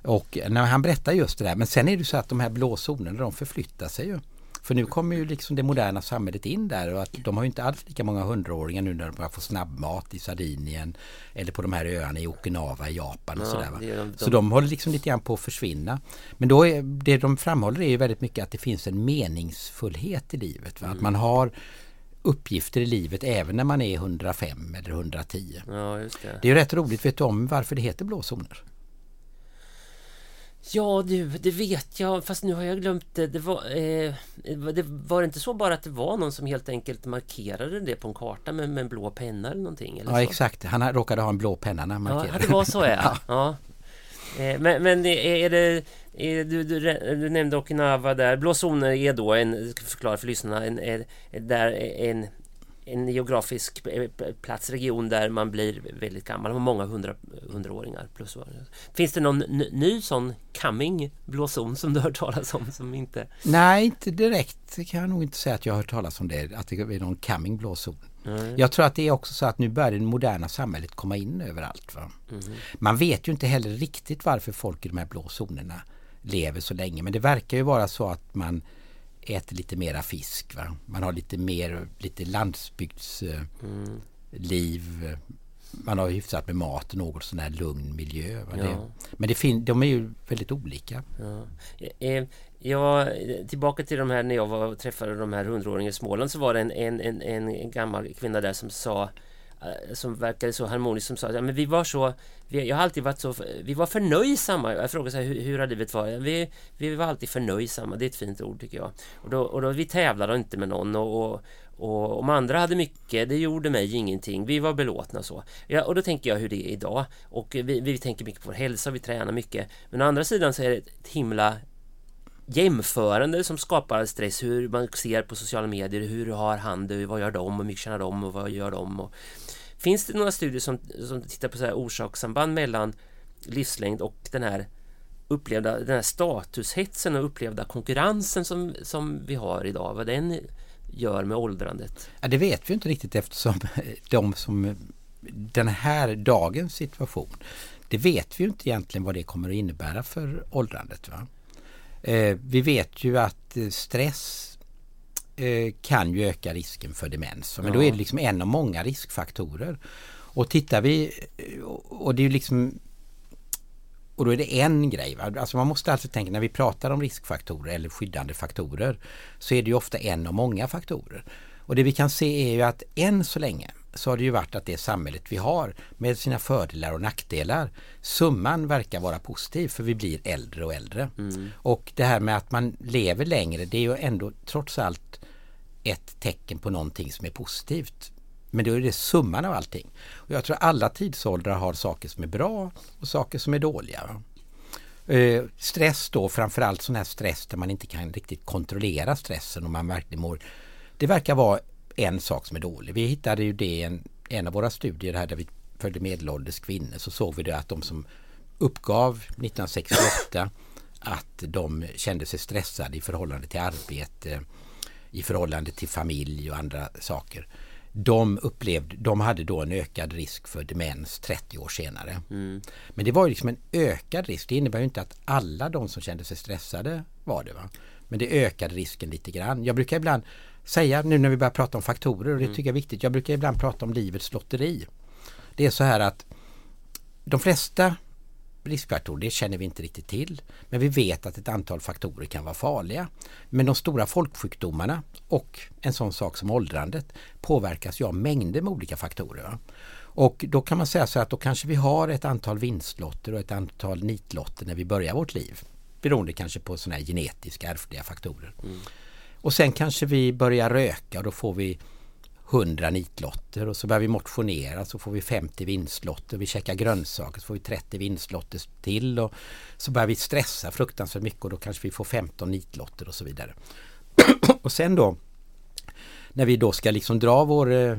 Och när han berättar just det där, men sen är det så att de här blå zonerna de förflyttar sig ju. För nu kommer ju liksom det moderna samhället in där och att de har ju inte alls lika många hundraåringar nu när de börjar få snabbmat i Sardinien eller på de här öarna i Okinawa i Japan och ja, sådär. De, de... Så de håller liksom lite grann på att försvinna. Men då är, det de framhåller är ju väldigt mycket att det finns en meningsfullhet i livet. Mm. Att man har uppgifter i livet även när man är 105 eller 110. Ja, just det. det är ju rätt roligt. Vet du om varför det heter blåzoner? Ja du, det vet jag fast nu har jag glömt det. Det var, eh, det var inte så bara att det var någon som helt enkelt markerade det på en karta med, med en blå penna eller någonting? Eller ja så? exakt, han råkade ha en blå penna när han markerade. Ja, det var så ja. ja. ja. Eh, men, men är det du, du, du, nämnde Okinawa där. Blå zoner är då en, ska förklara för lyssnarna, en, en, där en, en geografisk plats, region där man blir väldigt gammal. Man har många hundra, hundraåringar. Plus. Finns det någon ny sån coming blå zon som du har hört talas om? Som inte... Nej, inte direkt Det kan jag nog inte säga att jag har hört talas om det. Att det är någon coming blå zon. Mm. Jag tror att det är också så att nu börjar det moderna samhället komma in överallt. Mm. Man vet ju inte heller riktigt varför folk i de här blå zonerna lever så länge. Men det verkar ju vara så att man äter lite mera fisk. Va? Man har lite mer lite landsbygdsliv. Mm. Man har hyfsat med mat och något sån här lugn miljö. Ja. Det, men det fin de är ju väldigt olika. Ja. Eh, jag, tillbaka till de här när jag var och träffade de här hundraåringarna i Småland så var det en, en, en, en gammal kvinna där som sa Eh, Eh, som verkade så harmonisk som sa ja, men vi var så vi, jag har alltid varit så vi var förnöjsamma. Jag frågade så här, hur, hur har livet varit? Vi, vi var alltid förnöjsamma. Det är ett fint ord tycker jag. Och då, och då vi tävlade inte med någon och, och, och om andra hade mycket det gjorde mig ingenting. Vi var belåtna och så. Ja, och då tänker jag hur det är idag. Och vi, vi tänker mycket på vår hälsa vi tränar mycket. Men å andra sidan så är det ett himla jämförande som skapar stress. Hur man ser på sociala medier, hur har han det, vad gör de, hur mycket tjänar de och vad gör de? Och, finns det några studier som, som tittar på så här orsakssamband mellan livslängd och den här upplevda den här statushetsen och upplevda konkurrensen som, som vi har idag, vad den gör med åldrandet? Ja, det vet vi inte riktigt eftersom de som den här dagens situation det vet vi inte egentligen vad det kommer att innebära för åldrandet. Va? Eh, vi vet ju att eh, stress eh, kan ju öka risken för demens. Men ja. då är det liksom en av många riskfaktorer. Och tittar vi, och det är ju liksom Och då är det en grej. Va? Alltså man måste alltså tänka när vi pratar om riskfaktorer eller skyddande faktorer så är det ju ofta en av många faktorer. Och det vi kan se är ju att än så länge så har det ju varit att det samhället vi har med sina fördelar och nackdelar summan verkar vara positiv för vi blir äldre och äldre. Mm. Och det här med att man lever längre det är ju ändå trots allt ett tecken på någonting som är positivt. Men då är det summan av allting. Och jag tror alla tidsåldrar har saker som är bra och saker som är dåliga. Eh, stress då, framförallt sån här stress där man inte kan riktigt kontrollera stressen och man verkligen mår. Det verkar vara en sak som är dålig. Vi hittade ju det i en, en av våra studier här där vi följde medelålders kvinnor så såg vi det att de som uppgav 1968 att de kände sig stressade i förhållande till arbete, i förhållande till familj och andra saker. De upplevde, de hade då en ökad risk för demens 30 år senare. Mm. Men det var ju liksom en ökad risk. Det innebär ju inte att alla de som kände sig stressade var det. Va? Men det ökade risken lite grann. Jag brukar ibland säga nu när vi börjar prata om faktorer och det mm. tycker jag är viktigt. Jag brukar ibland prata om livets lotteri. Det är så här att de flesta riskfaktorer, det känner vi inte riktigt till. Men vi vet att ett antal faktorer kan vara farliga. Men de stora folksjukdomarna och en sån sak som åldrandet påverkas ju av mängder med olika faktorer. Och då kan man säga så att då kanske vi har ett antal vinstlotter och ett antal nitlotter när vi börjar vårt liv. Beroende kanske på sådana här genetiska ärftliga faktorer. Mm. Och sen kanske vi börjar röka och då får vi 100 nitlotter och så börjar vi motionera så får vi 50 vinstlotter. Vi käkar grönsaker så får vi 30 vinstlotter till och så börjar vi stressa fruktansvärt mycket och då kanske vi får 15 nitlotter och så vidare. och sen då när vi då ska liksom dra vår, eh,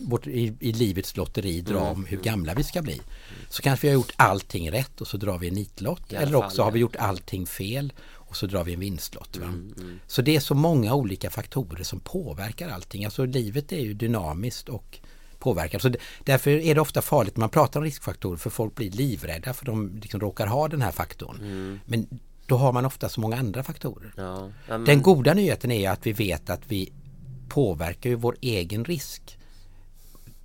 vårt, i, i livets lotteri, dra mm. om hur gamla vi ska bli. Så kanske vi har gjort allting rätt och så drar vi en nitlott. Eller också fall, har vi gjort allting fel och så drar vi en vinstlott. Mm, mm. Så det är så många olika faktorer som påverkar allting. Alltså livet är ju dynamiskt och påverkar. Så därför är det ofta farligt när man pratar om riskfaktorer för folk blir livrädda för de liksom råkar ha den här faktorn. Mm. Men då har man ofta så många andra faktorer. Ja, men... Den goda nyheten är att vi vet att vi påverkar ju vår egen risk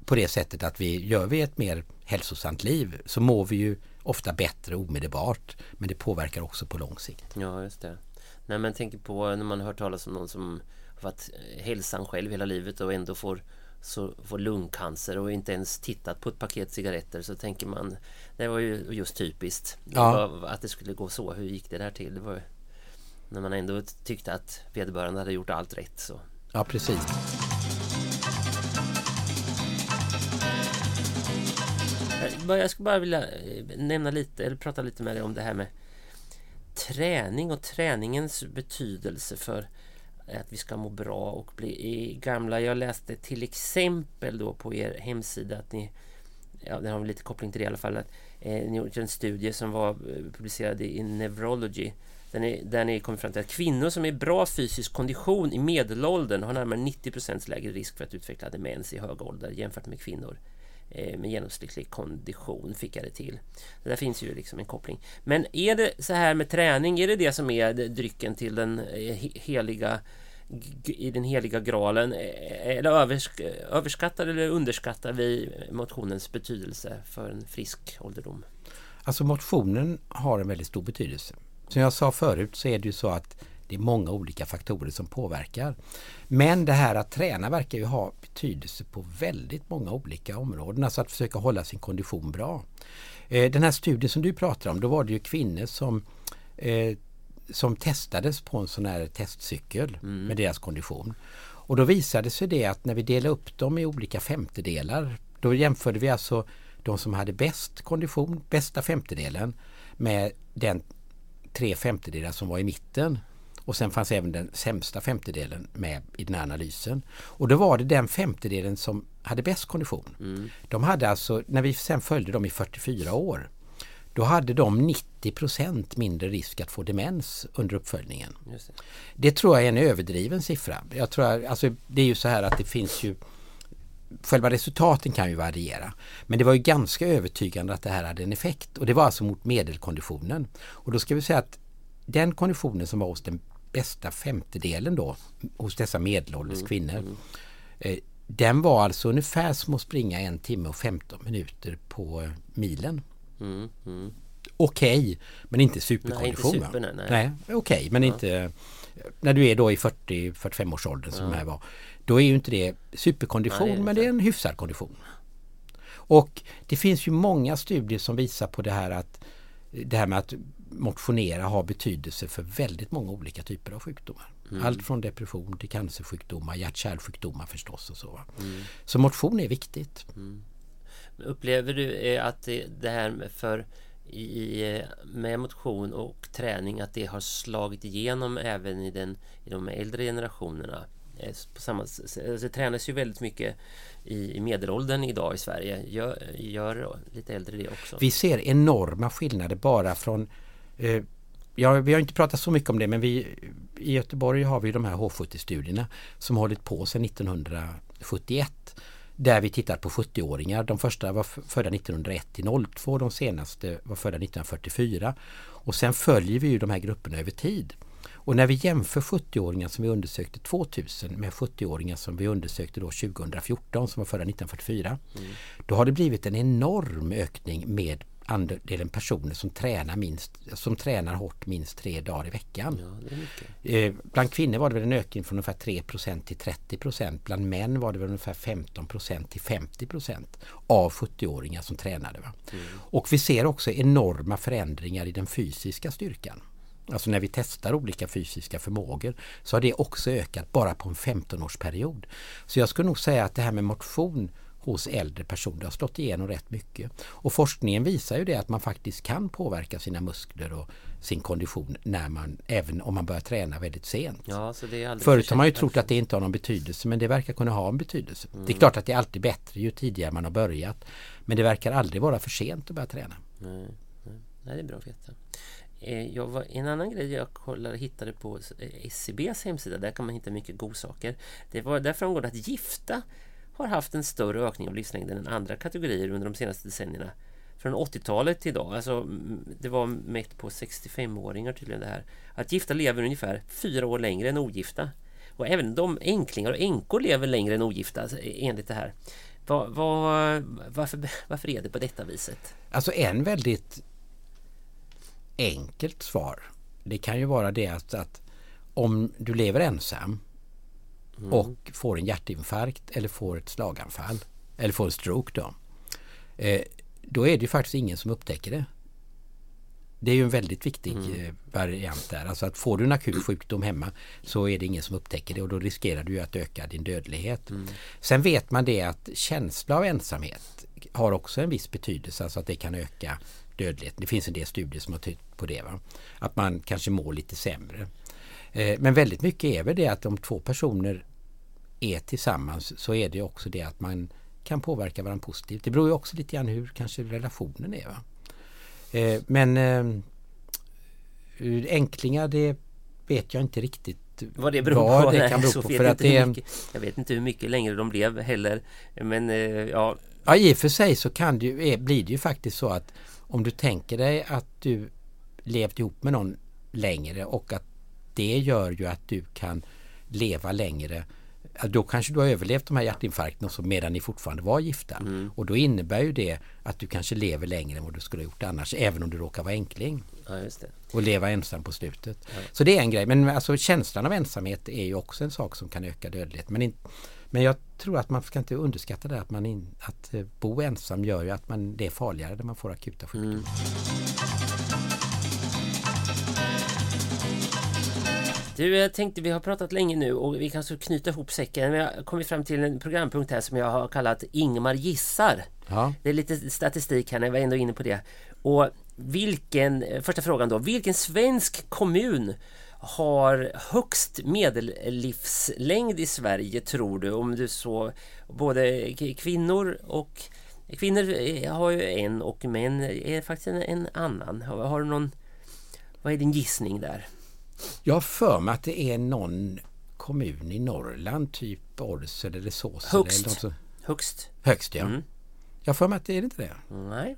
på det sättet att vi gör vi ett mer hälsosamt liv så mår vi ju ofta bättre omedelbart. Men det påverkar också på lång sikt. Ja, just det. Nej, men tänker på när man hör talas om någon som har varit hälsan själv hela livet och ändå får så får lungcancer och inte ens tittat på ett paket cigaretter så tänker man Det var ju just typiskt ja. Att det skulle gå så, hur gick det där till? Det var När man ändå tyckte att vederbörande hade gjort allt rätt så Ja precis Jag skulle bara vilja eh, nämna lite, eller prata lite med dig om det här med träning och träningens betydelse för att vi ska må bra och bli gamla. Jag läste till exempel då på er hemsida att ni, ja den har lite koppling till det i alla fall, att eh, ni gjort en studie som var eh, publicerad i Neurology där ni, där ni kom fram till att kvinnor som är i bra fysisk kondition i medelåldern har närmare 90% lägre risk för att utveckla demens i hög ålder jämfört med kvinnor Eh, med genomsnittlig kondition fick jag det till. Det där finns ju liksom en koppling. Men är det så här med träning, är det det som är drycken till den eh, heliga i den heliga graalen eh, eller överskattar eller underskattar vi motionens betydelse för en frisk ålderdom? Alltså motionen har en väldigt stor betydelse. Som jag sa förut så är det ju så att det är många olika faktorer som påverkar. Men det här att träna verkar ju ha betydelse på väldigt många olika områden. Alltså att försöka hålla sin kondition bra. Eh, den här studien som du pratar om, då var det ju kvinnor som eh, som testades på en sån här testcykel mm. med deras kondition. Och då visade sig det att när vi delade upp dem i olika femtedelar då jämförde vi alltså de som hade bäst kondition, bästa femtedelen med den tre femtedelar som var i mitten. Och sen fanns även den sämsta femtedelen med i den här analysen. Och då var det den femtedelen som hade bäst kondition. Mm. De hade alltså, när vi sen följde dem i 44 år, då hade de 90% mindre risk att få demens under uppföljningen. Det. det. tror jag är en överdriven siffra. Jag tror, alltså, det är ju så här att det finns ju Själva resultaten kan ju variera. Men det var ju ganska övertygande att det här hade en effekt. Och det var alltså mot medelkonditionen. Och då ska vi säga att den konditionen som var hos den bästa femtedelen då hos dessa medelålders mm. kvinnor. Mm. Eh, den var alltså ungefär som att springa en timme och 15 minuter på milen. Mm. mm. okej men inte superkondition. Nej, inte super, nej, nej. okej okay, men ja. inte när du är då i 40-45 års åldern som ja. här var. Då är ju inte det superkondition nej, men det är en hyfsad kondition. Och det finns ju många studier som visar på det här att det här med att motionera har betydelse för väldigt många olika typer av sjukdomar. Mm. Allt från depression till cancersjukdomar, hjärt-kärlsjukdomar förstås och så. Mm. Så motion är viktigt. Mm. Upplever du eh, att det här för i, med motion och träning att det har slagit igenom även i, den, i de äldre generationerna? Eh, på samma, alltså det tränas ju väldigt mycket i, medelåldern idag i Sverige. Gör, gör lite äldre det också? Vi ser enorma skillnader bara från eh, Ja, vi har inte pratat så mycket om det men vi, i Göteborg har vi de här H70-studierna som hållit på sedan 1971. Där vi tittar på 70-åringar. De första var födda 1901 till 02, de senaste var födda 1944. Och sen följer vi ju de här grupperna över tid. Och när vi jämför 70-åringar som vi undersökte 2000 med 70-åringar som vi undersökte då 2014 som var födda 1944. Mm. Då har det blivit en enorm ökning med andelen personer som tränar, minst, som tränar hårt minst tre dagar i veckan. Ja, eh, bland kvinnor var det väl en ökning från ungefär 3% till 30% Bland män var det väl ungefär 15% till 50% av 70-åringar som tränade. Va? Mm. Och vi ser också enorma förändringar i den fysiska styrkan. Alltså när vi testar olika fysiska förmågor så har det också ökat bara på en 15-årsperiod. Så jag skulle nog säga att det här med motion hos äldre personer har slått igenom rätt mycket. Och forskningen visar ju det att man faktiskt kan påverka sina muskler och sin kondition när man, även om man börjar träna väldigt sent. Ja, det Förut har man ju trott att det inte har någon betydelse men det verkar kunna ha en betydelse. Mm. Det är mm. klart att det är alltid bättre ju tidigare man har börjat. Men det verkar aldrig vara för sent att börja träna. Nej, nej. nej det är bra att veta. Eh, var, en annan grej jag kollade, hittade på SCBs hemsida, där kan man hitta mycket godsaker. Det var, där framgår det att gifta har haft en större ökning av livslängden än andra kategorier under de senaste decennierna. Från 80-talet till idag, alltså mm, det var mätt på 65-åringar tydligen det här. Att gifta lever ungefär fyra år längre än ogifta. Och även de änklingar och änkor lever längre än ogifta alltså, e-, enligt det här. Var, var, varför, varför är det på detta viset? Alltså en väldigt enkelt svar. Det kan ju vara det att, att om du lever ensam mm. och får en hjärtinfarkt eller får ett slaganfall eller får en stroke då. Eh, då är det faktiskt ingen som upptäcker det. Det är ju en väldigt viktig mm. Eh, variant där. Alltså att får du en akut sjukdom hemma så är det ingen som upptäcker det och då riskerar du att öka din dödlighet. Mm. Sen vet man det att känsla av ensamhet har också en viss betydelse, alltså att det kan öka dödligheten. Det finns en del studier som har tittat på det. Va? Att man kanske mår lite sämre. Eh, men väldigt mycket är väl det att om två personer är tillsammans så är det också det att man kan påverka varandra positivt. Det beror ju också lite grann hur kanske relationen är. Va? Eh, men eh, enklingar det vet jag inte riktigt vad det beror vad på. Det kan bero på för att det, mycket, jag vet inte hur mycket längre de blev heller. Men ja. Ja i och för sig så kan det ju, blir det ju faktiskt så att om du tänker dig att du levt ihop med någon längre och att det gör ju att du kan leva längre då kanske du har överlevt de här hjärtinfarkterna medan ni fortfarande var gifta. Mm. Och då innebär ju det att du kanske lever längre än vad du skulle ha gjort annars, även om du råkar vara enkling. Ja, och leva ensam på slutet. Ja. Så det är en grej. Men alltså känslan av ensamhet är ju också en sak som kan öka dödlighet. Men, in, men jag tror att man ska inte underskatta det att, man in, att eh, bo ensam gör ju att man, det är farligare när man får akuta sjukdomar. Mm. Du, jag tänkte vi har pratat länge nu och vi kan så knyta ihop säcken. Vi har kommit fram till en programpunkt här som jag har kallat Ingmar gissar. Ja. Det är lite statistik här, när jag var ändå inne på det. Och vilken, första frågan då, vilken svensk kommun har högst medellivslängd i Sverige tror du? Om du så både kvinnor och kvinnor har ju en och män är faktiskt en, en annan. Har, har, du någon, vad är din gissning där? Jag har för mig att det är någon kommun i Norrland, typ Årsele eller Såsele. Högst. Eller. Högst. Högst ja. Mm. Jag för mig att det är inte det. Nej.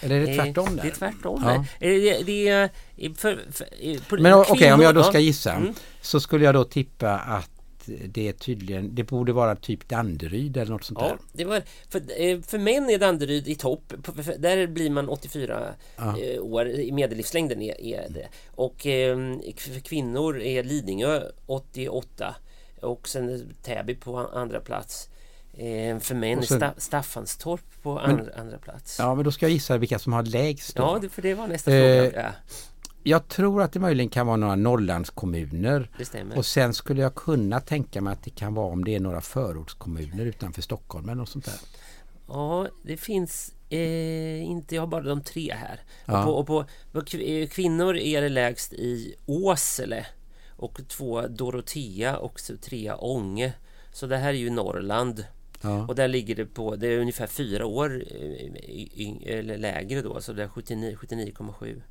Eller är det tvärtom? Där? Det är tvärtom. Ja. Det, det är, för, för, för, Men okej, okay, om jag då ska gissa mm. så skulle jag då tippa att att det är tydligen, det borde vara typ Danderyd eller något sånt Ja, där. det var, för, eh, för män är Danderyd i topp. Där blir man 84 eh, år, i medellivslängden är, är det. Och eh, för kvinnor är Lidingö 88 och sen Täby på an- andra plats. Eh, För män är Sta- Staffanstorp på andra, andra plats. Ja, men då ska jag gissa vilka som har lägst då. Ja, för det var nästa Eh, fråga. Ja, Jag tror att det möjligen kan vara några Norrlandskommuner. Och sen skulle jag kunna tänka mig att det kan vara om det är några förortskommuner utanför Stockholm eller något sånt där. Ja, det finns eh, inte, jag har bara de tre här. Ja. Och, på, och på, på eh, kvinnor är det lägst i Åsele och två Dorotea och så trea Ånge. Så det här är ju Norrland. Ja. Och där ligger det på, det är ungefär fyra år eh, eller lägre då, så det är 79 79,7.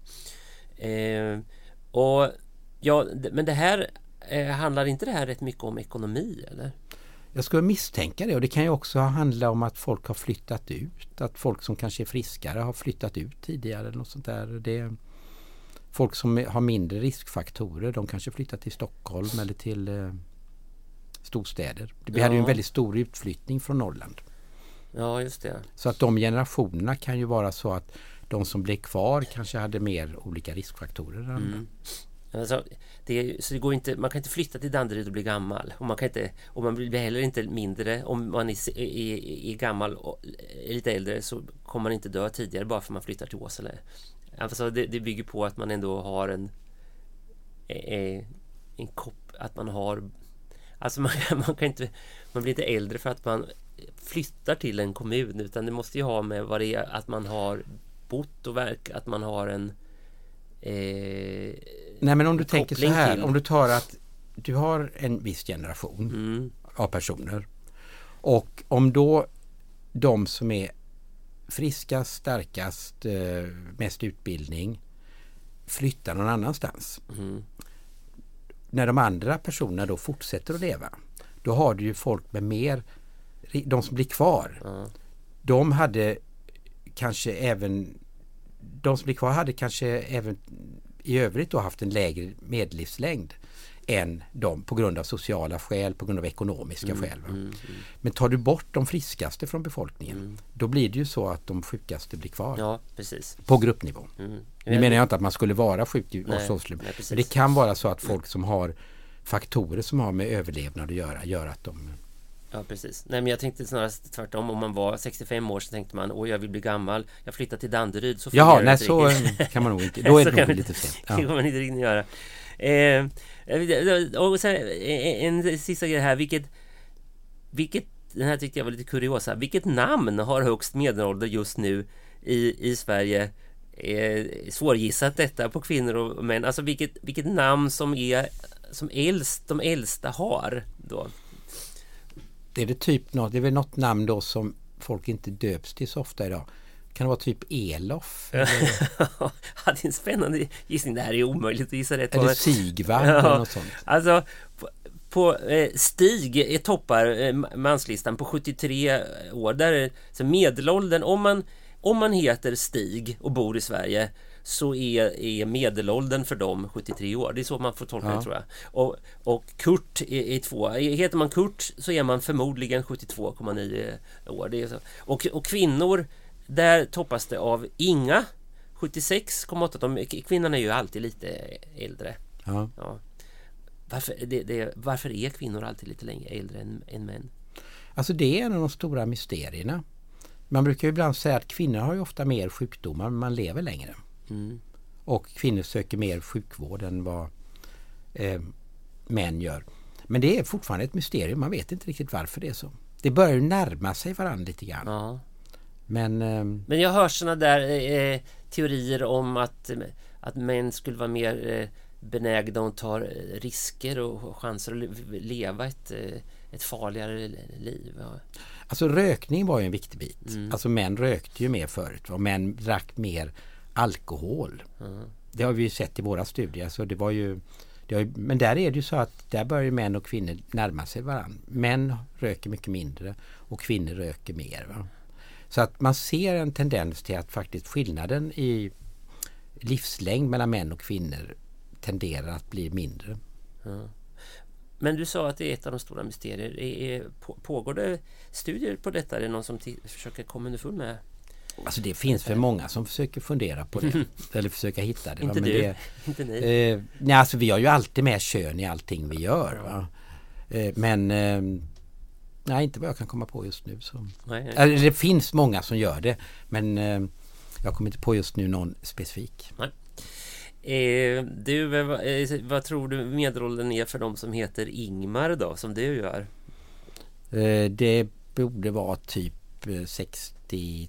Eh, och ja, men det här eh, handlar inte det här rätt mycket om ekonomi eller? Jag skulle misstänka det och det kan ju också handla om att folk har flyttat ut. Att folk som kanske är friskare har flyttat ut tidigare eller något sånt där. Det folk som har mindre riskfaktorer de kanske flyttar till Stockholm eller till eh, storstäder. Vi hade ju en Ja. väldigt stor utflyttning från Norrland. Ja, just det. Så att de generationerna kan ju vara så att de som blev kvar kanske hade mer olika riskfaktorer. än. Mm. Alltså, det är, så det går inte, man kan inte flytta till Danderyd och bli gammal. Och man, kan inte, och man blir heller inte mindre. Om man är, är, är gammal och är lite äldre så kommer man inte dö tidigare bara för att man flyttar till Åsele. Alltså, det, det bygger på att man ändå har en, en, en kopp, att man har Alltså man, man kan inte Man blir inte äldre för att man flyttar till en kommun utan det måste ju ha med vad det är att man har bott och verkat, att man har en eh, Nej men om du tänker så här, till- om du tar att du har en viss generation mm, av personer och om då de som är friskast, starkast, eh, mest utbildning flyttar någon annanstans. mm, När de andra personerna då fortsätter att leva då har du ju folk med mer, de som blir kvar. Ja, de hade kanske även de som blir kvar hade kanske även i övrigt då haft en lägre medellivslängd än de på grund av sociala skäl, på grund av ekonomiska Mm, skäl. Va? Men tar du bort de friskaste från befolkningen då blir det ju så att de sjukaste blir kvar ja precis. på gruppnivå. Mm. Nu menar jag inte att man skulle vara sjuk i precis. men det kan vara så att folk som har faktorer som har med överlevnad att göra gör att de Ja precis. Nej men jag tänkte snarast tvärtom. Om man var 65 år så tänkte man oj jag vill bli gammal. Jag flyttar till Danderyd. Så Jaha, det nej så riktigt. kan man nog inte. Då är det nog det- lite sent. Det Ja. kan man inte riktigt göra. Eh, och sen, en, en sista grej här. Vilket, vilket, den här tyckte jag var lite kuriosa. Vilket namn har högst medelålder just nu i, i Sverige? Eh, svårgissat detta på kvinnor och män. Alltså vilket, vilket namn som är som äldst, de äldsta har då. Är det typ något, det är väl något namn då som folk inte döps till så ofta idag. Kan det vara typ Elof? Ja, det är en spännande gissning. Det här är omöjligt att gissa rätt på. eller Sigvard eller något sånt. Alltså, på, på eh, Stig är toppar eh, manslistan på 73 år. Där är så medelåldern, om man, om man heter Stig och bor i Sverige så är, är medelåldern för dem 73 år. Det är så man får tolka Ja. det tror jag. Och, och Kurt är, är två. Heter man Kurt så är man förmodligen 72,9 år. Det är så. Och, och kvinnor, där toppas det av Inga 76,8. De, kvinnorna är ju alltid lite äldre. Ja. Ja. Varför, det, det, varför är kvinnor alltid lite längre äldre än, än män? Alltså det är en av de stora mysterierna. Man brukar ju ibland säga att kvinnor har ju ofta mer sjukdomar men man lever längre. Mm. Och kvinnor söker mer sjukvård än vad eh, män gör. Men det är fortfarande ett mysterium. Man vet inte riktigt varför det är så. Det börjar ju närma sig varandra lite grann. Ja. Men eh, Men jag hör såna där eh, teorier om att, eh, att män skulle vara mer eh, benägna att ta eh, risker och chanser att le- leva ett, eh, ett farligare liv. Alltså rökning var ju en viktig bit. Mm. Alltså män rökte ju mer förut och män drack mer alkohol. Mm. Det har vi ju sett i våra studier. Så det var ju, det ju, men där är det ju så att där börjar män och kvinnor närma sig varandra. Män röker mycket mindre och kvinnor röker mer. Va? Så att man ser en tendens till att faktiskt skillnaden i livslängd mellan män och kvinnor tenderar att bli mindre. Men du sa att det är ett av de stora mysterier. Är, är, pågår det studier på detta? Är det någon som försöker komma underfund med? Alltså det finns för många som försöker fundera på det. Eller försöka hitta det. Inte? Men du. Det, inte ni. Eh, nej, alltså vi har ju alltid med kön i allting vi gör. Eh, men eh, nej, inte vad jag kan komma på just nu. Så. Nej, nej. Alltså, det finns många som gör det. Men ehm, jag kommer inte på just nu någon specifik. Nej. Eh, du, eh, eh vad tror du medelåldern är för de som heter Ingmar då, som du gör? Eh, det borde vara typ eh, 63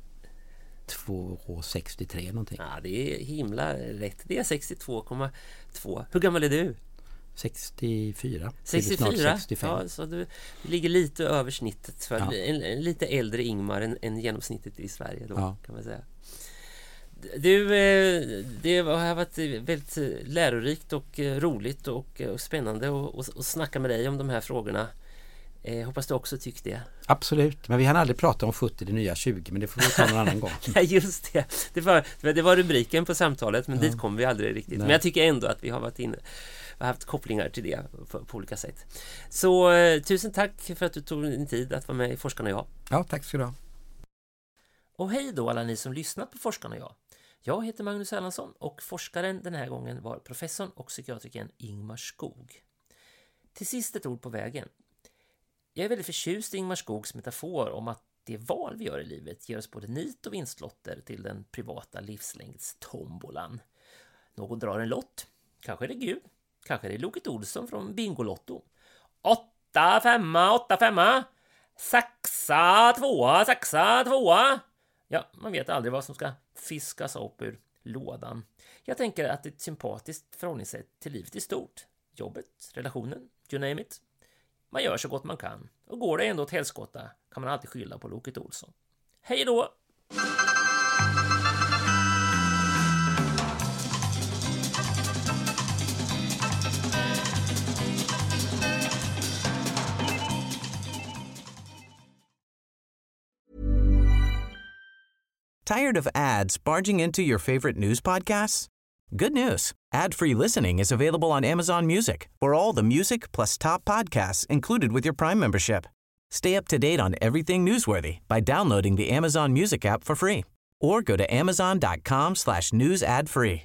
62,63 någonting. Ja, det är himla rätt. Det är 62,2. Hur gammal är du? 64. 64? 65. Ja, så du ligger lite över snittet. För ja. en, en, lite äldre Ingmar än, än genomsnittet i Sverige då, ja. kan man säga. Du, eh, det har varit väldigt lärorikt och eh, roligt och eh, spännande att snacka med dig om de här frågorna. Eh, hoppas du också tyckte det. Absolut, men vi hann aldrig prata om 70 det nya 20 men det får vi ta någon annan gång. Nej, just det. Det var, det var rubriken på samtalet, men dit kom vi aldrig riktigt. Men Nej. jag tycker ändå att vi har varit inne har haft kopplingar till det på, på olika sätt. Så eh, tusen tack för att du tog din tid att vara med i Forskarna och jag. Ja, tack ska du ha. Och hej då alla ni som lyssnat på Forskarna och jag. Jag heter Magnus Erlandsson och forskaren den här gången var professorn och psykiatrikern Ingmar Skog. Till sist ett ord på vägen. Jag är väldigt förtjust i Ingmar Skogs metafor om att det val vi gör i livet ger oss både nit och vinstlotter till den privata livslängdstombolan. Någon drar en lott. Kanske är det Gud. Kanske är det Loket Olsson från Bingolotto. Åtta, femma, åtta, femma. Sexa, tvåa, sexa, tvåa. Ja, man vet aldrig vad som ska fiskas upp ur lådan. Jag tänker att det är ett sympatiskt förhållningssätt till livet i stort. Jobbet, relationen, you name it. Man gör så gott man kan. Och går det ändå åt helskotta kan man alltid skylla på Loket Olsson. Hej då! Tired of ads barging into your favorite news podcasts? Good news. Ad-free listening is available on Amazon Music for all the music plus top podcasts included with your Prime membership. Stay up to date on everything newsworthy by downloading the Amazon Music app for free or go to amazon.com slash news ad free.